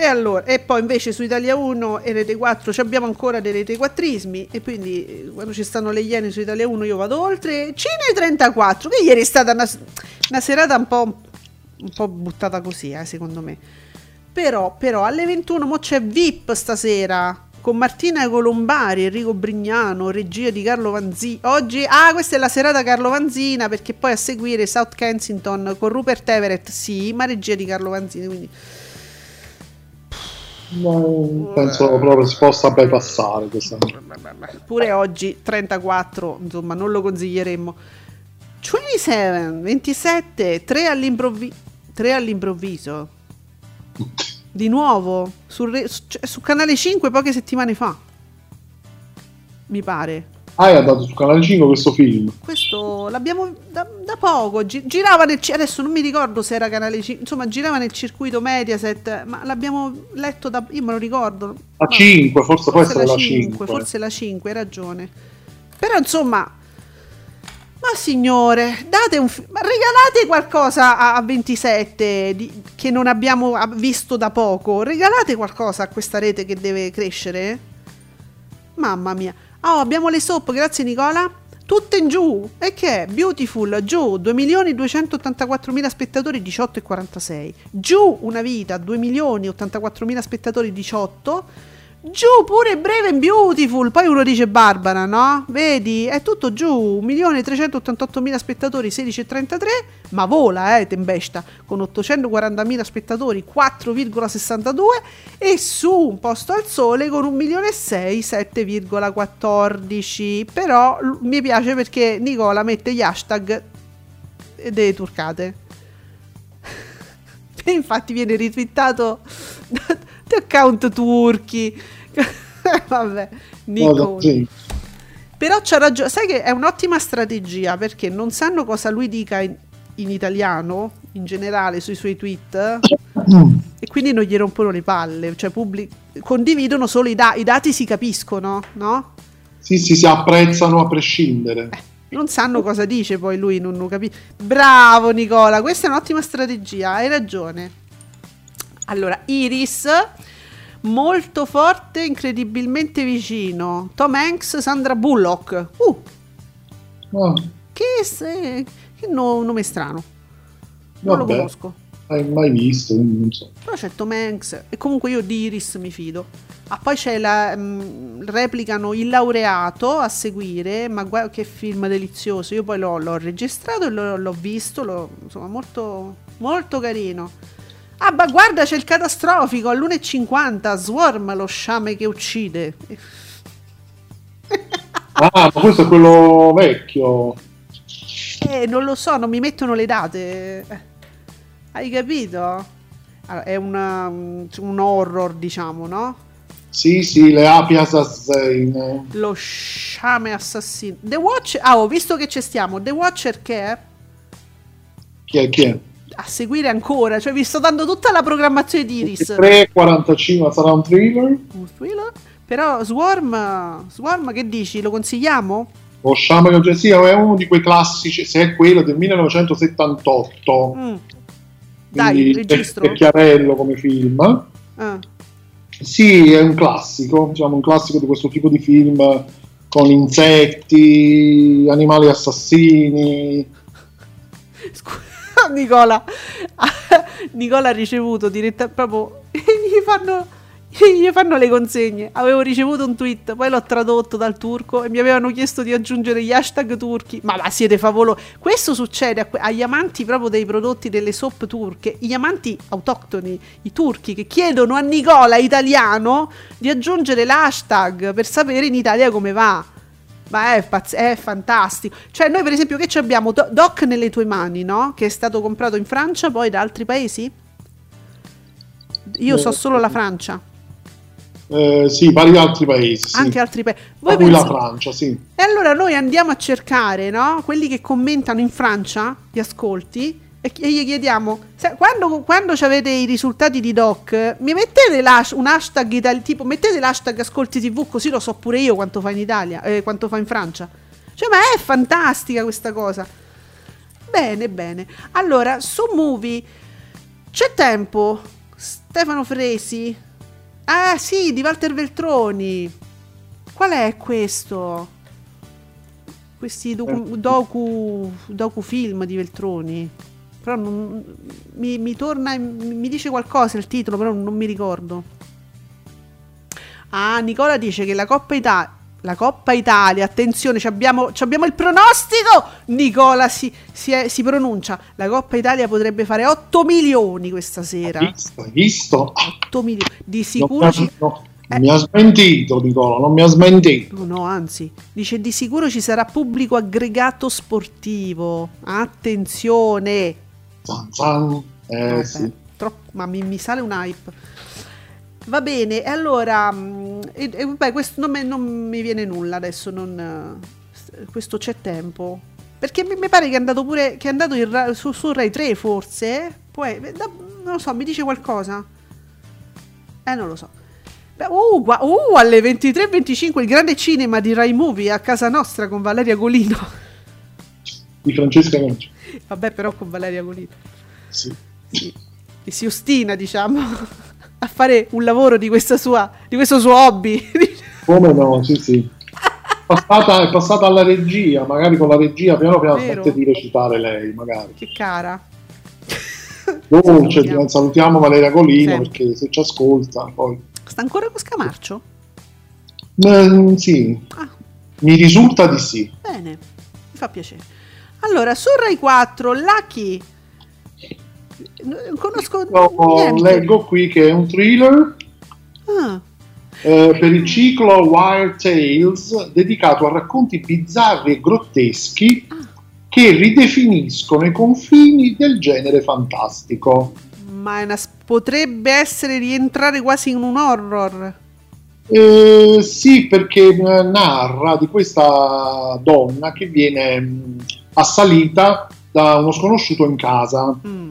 E allora, e poi invece su Italia 1 e Rete 4 ci abbiamo ancora dei rete quattrismi e quindi eh, quando ci stanno le Iene su Italia 1 io vado oltre. Cine 34, che ieri è stata una, una serata un po', un po' buttata così, eh, secondo me. Però, però alle 21 mo c'è VIP stasera con Martina Colombari, Enrico Brignano, regia di Carlo Vanzina. Oggi, ah, questa è la serata Carlo Vanzina perché poi a seguire South Kensington con Rupert Everett, sì, ma regia di Carlo Vanzina, quindi No, penso proprio si possa bypassare questa. pure oggi 34, insomma, non lo consiglieremmo. 27, 27, 3 all'improvviso. 3 all'improvviso. Di nuovo su, Re- su- cioè, su canale 5 poche settimane fa. Mi pare. Ah, è andato su Canale 5 questo film. Questo l'abbiamo da, da poco. gi- girava nel adesso non mi ricordo se era canale 5, insomma, girava nel circuito Mediaset, ma l'abbiamo letto da io me lo ricordo. La Ma- 5, forse può forse essere la la 5, 5. forse la 5, hai ragione. Però insomma, ma signore, date un fi- ma regalate qualcosa a, a 27 di- che non abbiamo visto da poco. Regalate qualcosa a questa rete che deve crescere. Mamma mia. Oh, abbiamo le soap, grazie Nicola. Tutte in giù. E che è? Beautiful, giù, 2.284.000 spettatori, 18,46. Giù una vita, 2.084.000 spettatori, 18. Giù pure Brave and Beautiful. Poi uno dice Barbara, no? Vedi? È tutto giù. 1.388.000 spettatori, 16,33. Ma vola, eh, Tempesta. Con 840.000 spettatori, 4,62. E su un posto al sole con 1.600.000, 7,14. Però mi piace perché Nicola mette gli hashtag delle turcate. E infatti viene ritwittato account turchi. Vabbè, Nico. Però c'ha ragione, sai che è un'ottima strategia perché non sanno cosa lui dica in, in italiano, in generale, sui suoi tweet, e quindi non gli rompono le palle, cioè pubblic- condividono solo i, da- i dati, si capiscono, no? Sì, sì, si apprezzano a prescindere. Non sanno cosa dice, poi lui non lo capisce. Bravo Nicola, questa è un'ottima strategia, hai ragione. Allora, Iris, molto forte, incredibilmente vicino. Tom Hanks, Sandra Bullock. Uh, Ah, che, se- Che no- nome strano. Non Vabbè. lo conosco. Hai mai visto? Non so. Però c'è Tom Hanks e comunque io di Iris mi fido. Ah, poi c'è la. mm, replicano il laureato a seguire, ma guarda che film delizioso. Io poi l'ho, l'ho registrato e l'ho, l'ho visto, l'ho- insomma, molto, molto carino. Ah, ma guarda, c'è il catastrofico all'1.50. Swarm, lo sciame che uccide. Ah, ma questo è quello vecchio. Eh, non lo so, non mi mettono le date. Hai capito? Allora, è una- un horror, diciamo, no? Sì, sì, le api assassine. Lo sciame assassino. The Watcher. Ah, ho visto che ci stiamo. The Watcher che è Chi è? Chi è? A seguire ancora. Cioè, vi sto dando tutta la programmazione di Iris. 3.45 sarà un thriller? Un thriller. Però Swarm. Swarm, che dici? Lo consigliamo? Lo Sciame che sì, è uno di quei classici, se è quello del 1978. Mm. Dai, registro. È chiarello come film. Ah. Sì, è un classico, diciamo un classico di questo tipo di film con insetti, animali assassini. Nicola. Nicola ha ricevuto diretta proprio. gli fanno. Gli fanno le consegne. Avevo ricevuto un tweet, poi l'ho tradotto dal turco e mi avevano chiesto di aggiungere gli hashtag turchi. Ma va, siete favolosi. Questo succede agli amanti proprio dei prodotti delle soap turche, gli amanti autoctoni, i turchi che chiedono a Nicola italiano di aggiungere l'hashtag per sapere in Italia come va. Ma è, pazz- è fantastico. Cioè, noi per esempio, che ci abbiamo? Do- Doc nelle tue mani, no? Che è stato comprato in Francia, poi da altri paesi? Io so solo la Francia, Eh, sì, vari altri paesi. Sì. anche altri paesi. Voi cui la Francia, sì. E allora noi andiamo a cercare, no? Quelli che commentano in Francia, gli ascolti, e gli chiediamo, "Se- quando, quando ci avete i risultati di doc, mi mettete un hashtag itali- tipo, mettete l'hashtag ascolti tv, così lo so pure io quanto fa in Italia, eh, quanto fa in Francia. Cioè, ma è fantastica questa cosa. Bene, bene. Allora, su Movie, c'è tempo. Stefano Fresi. Ah, sì, di Walter Veltroni. Qual è questo? Questi docu, docu, docufilm di Veltroni. Però non, mi, mi torna, mi dice qualcosa il titolo, però non mi ricordo. Ah, Nicola dice che la Coppa Italia. La Coppa Italia, attenzione, ci abbiamo, abbiamo il pronostico. Nicola si, si, è- si pronuncia. La Coppa Italia potrebbe fare 8 milioni questa sera. Visto, hai visto? 8 milioni. Di Non sicuro ha- ci. no, Eh. mi ha smentito, Nicola, non mi ha smentito. No, no, anzi, dice di sicuro ci sarà pubblico aggregato sportivo. Attenzione. Zan, zan. Eh, Vabbè, sì. troppo- ma mi, mi sale un hype. Va bene, e allora, mm, e, e vabbè, questo non, me- non mi viene nulla adesso, non, eh, questo c'è tempo. Perché mi, mi pare che è andato pure, che è andato Ra- su, su Rai 3 forse, poi, da- non lo so, mi dice qualcosa? Eh, non lo so. Beh, Uh, uh, alle 23.25 il grande cinema di Rai Movie a casa nostra con Valeria Golino. Di Francesca Conci. Vabbè, però con Valeria Golino. Sì. Sì. E si ostina, diciamo, a fare un lavoro di, questa sua, di questo suo hobby. Come no, sì, sì. Passata, è passata alla regia, magari con la regia piano piano Vero. smette di recitare lei, magari. che cara. Dolce, Salutiamo. salutiamo Valeria Golino Sempre. perché se ci ascolta poi... Sta ancora con Scamarcio? Mm, sì, Ah, mi risulta di sì. bene, mi fa piacere. Allora, su Rai 4, Lucky. Conosco No, niente. leggo qui che è un thriller Ah, eh, per il ciclo Wild Tales dedicato a racconti bizzarri e grotteschi che ridefiniscono i confini del genere fantastico. ma una, potrebbe essere rientrare quasi in un horror. Eh, sì, perché eh, narra di questa donna che viene mh, assalita da uno sconosciuto in casa. Mm.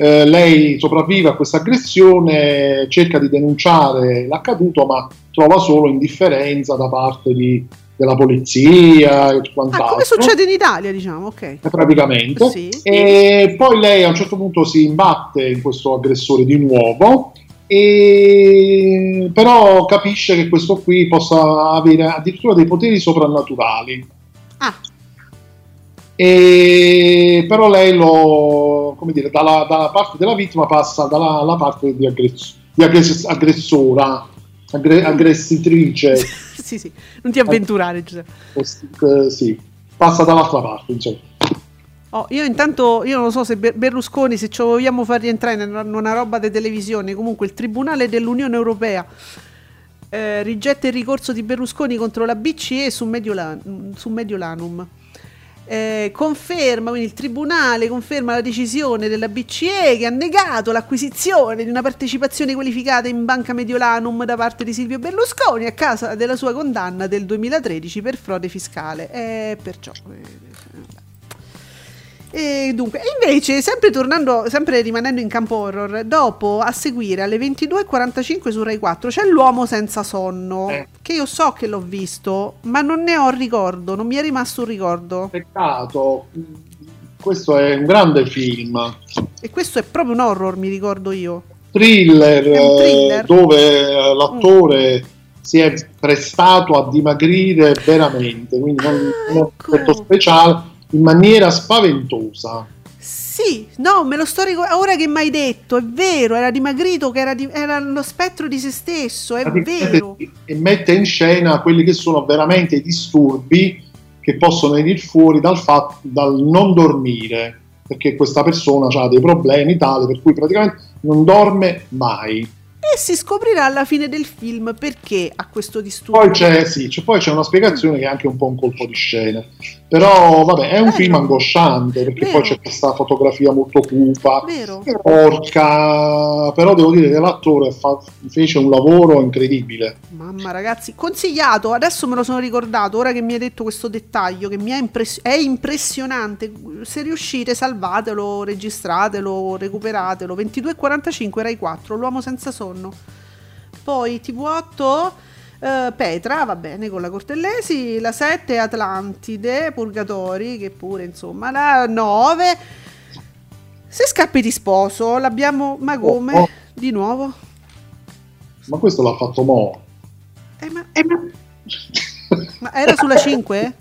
Eh, lei sopravvive a questa aggressione, cerca di denunciare l'accaduto, ma trova solo indifferenza da parte di- della polizia e Ah, quant'altro. come succede in Italia, diciamo, ok. Eh, Praticamente. Sì. E poi lei a un certo punto si imbatte in questo aggressore di nuovo, e però capisce che questo qui possa avere addirittura dei poteri soprannaturali. Ah, e però lei lo, come dire, dalla, dalla parte della vittima passa dalla, alla parte di, aggress- di aggress- aggressora, aggre- aggressitrice. sì, sì, non ti avventurare, Giuseppe. Eh, sì, passa dall'altra parte, insomma. Oh, io intanto, io non so se Berlusconi, se ci vogliamo far rientrare in una roba di televisione, comunque il Tribunale dell'Unione Europea eh, rigetta il ricorso di Berlusconi contro la BCE su, Mediolan- su Mediolanum. Eh, conferma, quindi il Tribunale conferma la decisione della BCE che ha negato l'acquisizione di una partecipazione qualificata in Banca Mediolanum da parte di Silvio Berlusconi a causa della sua condanna del 2013 per frode fiscale. E perciò... Eh, e dunque, invece, sempre tornando, sempre rimanendo in campo horror, dopo a seguire alle 22.45 su Rai 4 c'è L'uomo senza sonno. Eh. Che io so che l'ho visto, ma non ne ho ricordo, non mi è rimasto un ricordo. Peccato, questo è un grande film. E questo è proprio un horror, mi ricordo io. Thriller, thriller. dove l'attore. Mm. Si è prestato a dimagrire veramente, quindi non, ah, non ecco. un effetto speciale in maniera spaventosa. Sì, no, me lo sto ricordando. Ora che mi hai detto, è vero, era dimagrito, che era, di, era lo spettro di se stesso, è vero. E mette in scena quelli che sono veramente i disturbi che possono venire fuori dal, fatto, dal non dormire, perché questa persona ha dei problemi tali per cui praticamente non dorme mai e si scoprirà alla fine del film perché ha questo disturbo. Poi c'è, sì, c'è, poi c'è una spiegazione che è anche un po' un colpo di scena. Però vabbè, è un Vero. film angosciante perché Vero. poi c'è questa fotografia molto cupa, Vero. porca, però devo dire che l'attore fa, fece un lavoro incredibile. Mamma ragazzi, consigliato, adesso me lo sono ricordato, ora che mi hai detto questo dettaglio che mi è, impress- è impressionante, se riuscite salvatelo, registratelo, recuperatelo, 22.45 Rai 4, L'uomo senza sonno. Poi TV8 Uh, Petra, va bene, con la Cortellesi, la 7 Atlantide, Purgatori, che pure insomma, la 9 Se scappi di sposo, l'abbiamo, ma come? Oh, oh. Di nuovo? Ma questo l'ha fatto Mo. Eh, ma, eh, ma... ma era sulla 5?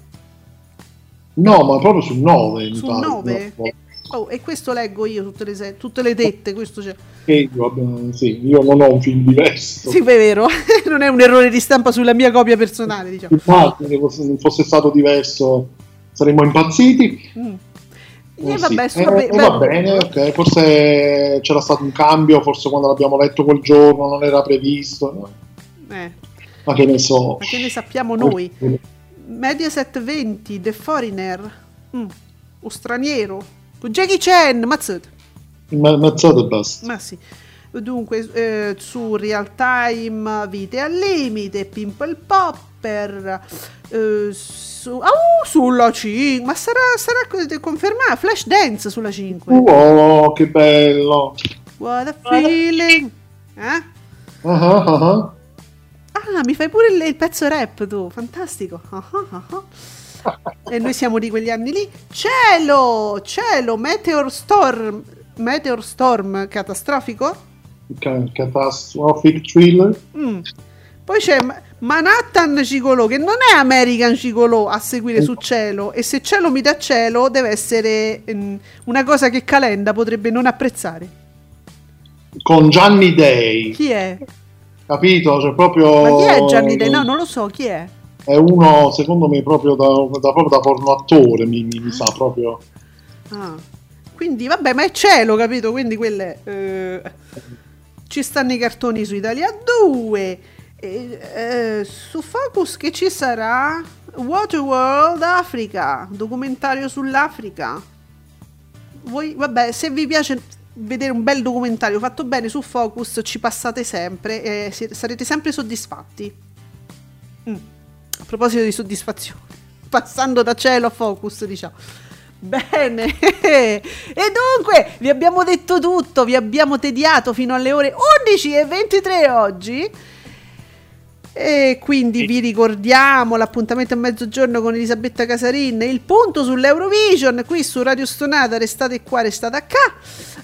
No, ma proprio sul 9. Sul 9? No. Oh, e questo leggo io tutte le, tutte le tette, questo c'è. E io, sì, io non ho un film diverso. Sì, è vero, non è un errore di stampa sulla mia copia personale, diciamo. Infatti, se fosse stato diverso saremmo impazziti. Mm. Eh, eh, vabbè, sì. eh, eh, va bene, ok. Forse c'era stato un cambio, forse quando l'abbiamo letto quel giorno non era previsto. No? Eh. Ma che ne so. Ma che ne sappiamo noi? Mediaset 20, The Foreigner, mm. o straniero, con Jackie Chan, mazzato. Ma, mazzato e basta. Ma sì. Dunque, eh, su Real Time, Vite al Limite, Pimple Popper, eh, su, oh, sulla 5, ma sarà, sarà confermato, Flash Dance sulla 5. Oh, che bello! What a feeling! Eh? Uh-huh, uh-huh. Ah, mi fai pure il, il pezzo rap tu, fantastico. Uh-huh e noi siamo di quegli anni lì. Cielo, cielo, Meteor Storm, Meteor Storm catastrofico? Catastrophic thriller. Mm. Poi c'è Manhattan Cicolo, che non è American Cicolo a seguire su cielo. E se cielo mi dà cielo, deve essere um, una cosa che Calenda potrebbe non apprezzare. Con Gianni Day. Chi è? Capito? Cioè proprio... Ma chi è Gianni Day? No, non lo so, chi è? È uno secondo me proprio da, da, proprio da porno attore mi, mi, mi, sa proprio. Ah. quindi vabbè ma è cielo capito? Quindi quelle eh, ci stanno i cartoni su Italia 2 eh, eh, su Focus che ci sarà Waterworld Africa documentario sull'Africa. Voi vabbè se vi piace vedere un bel documentario fatto bene su Focus ci passate sempre e sarete sempre soddisfatti. Mm. A proposito di soddisfazione, passando da cielo a focus, diciamo. Bene, e dunque vi abbiamo detto tutto, vi abbiamo tediato fino alle ore 11 e 23 oggi. E quindi vi ricordiamo l'appuntamento a mezzogiorno con Elisabetta Casarin, il punto sull'Eurovision qui su Radio Stonata, restate qua, restate a qua.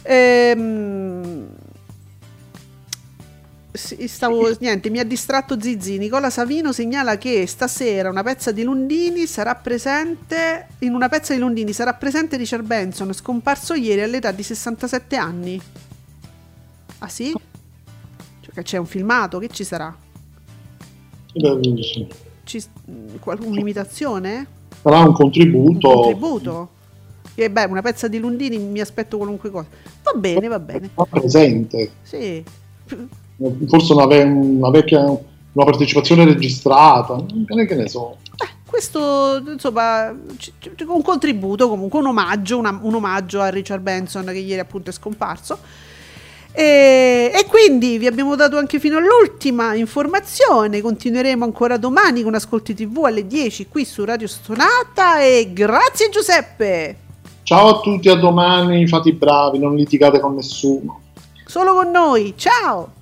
Ehm, stavo, niente, mi ha distratto Zizi. Nicola Savino segnala che stasera una pezza di Lundini sarà presente. In una pezza di Lundini sarà presente Richard Benson, scomparso ieri all'età di 67 anni. Ah sì? Cioè, c'è un filmato, che ci sarà? Ci, un'imitazione? Sarà un contributo. Un contributo? E beh, una pezza di Lundini mi aspetto qualunque cosa. Va bene, va bene. presente. Sì forse una, una vecchia una partecipazione registrata, che ne so. Eh, questo insomma un contributo comunque un omaggio, una, un omaggio a Richard Benson che ieri appunto è scomparso. E, e, quindi vi abbiamo dato anche fino all'ultima informazione. Continueremo ancora domani con Ascolti TV alle 10 qui su Radio Stonata e grazie Giuseppe! Ciao a tutti a domani fate i bravi non litigate con nessuno. Solo con noi ciao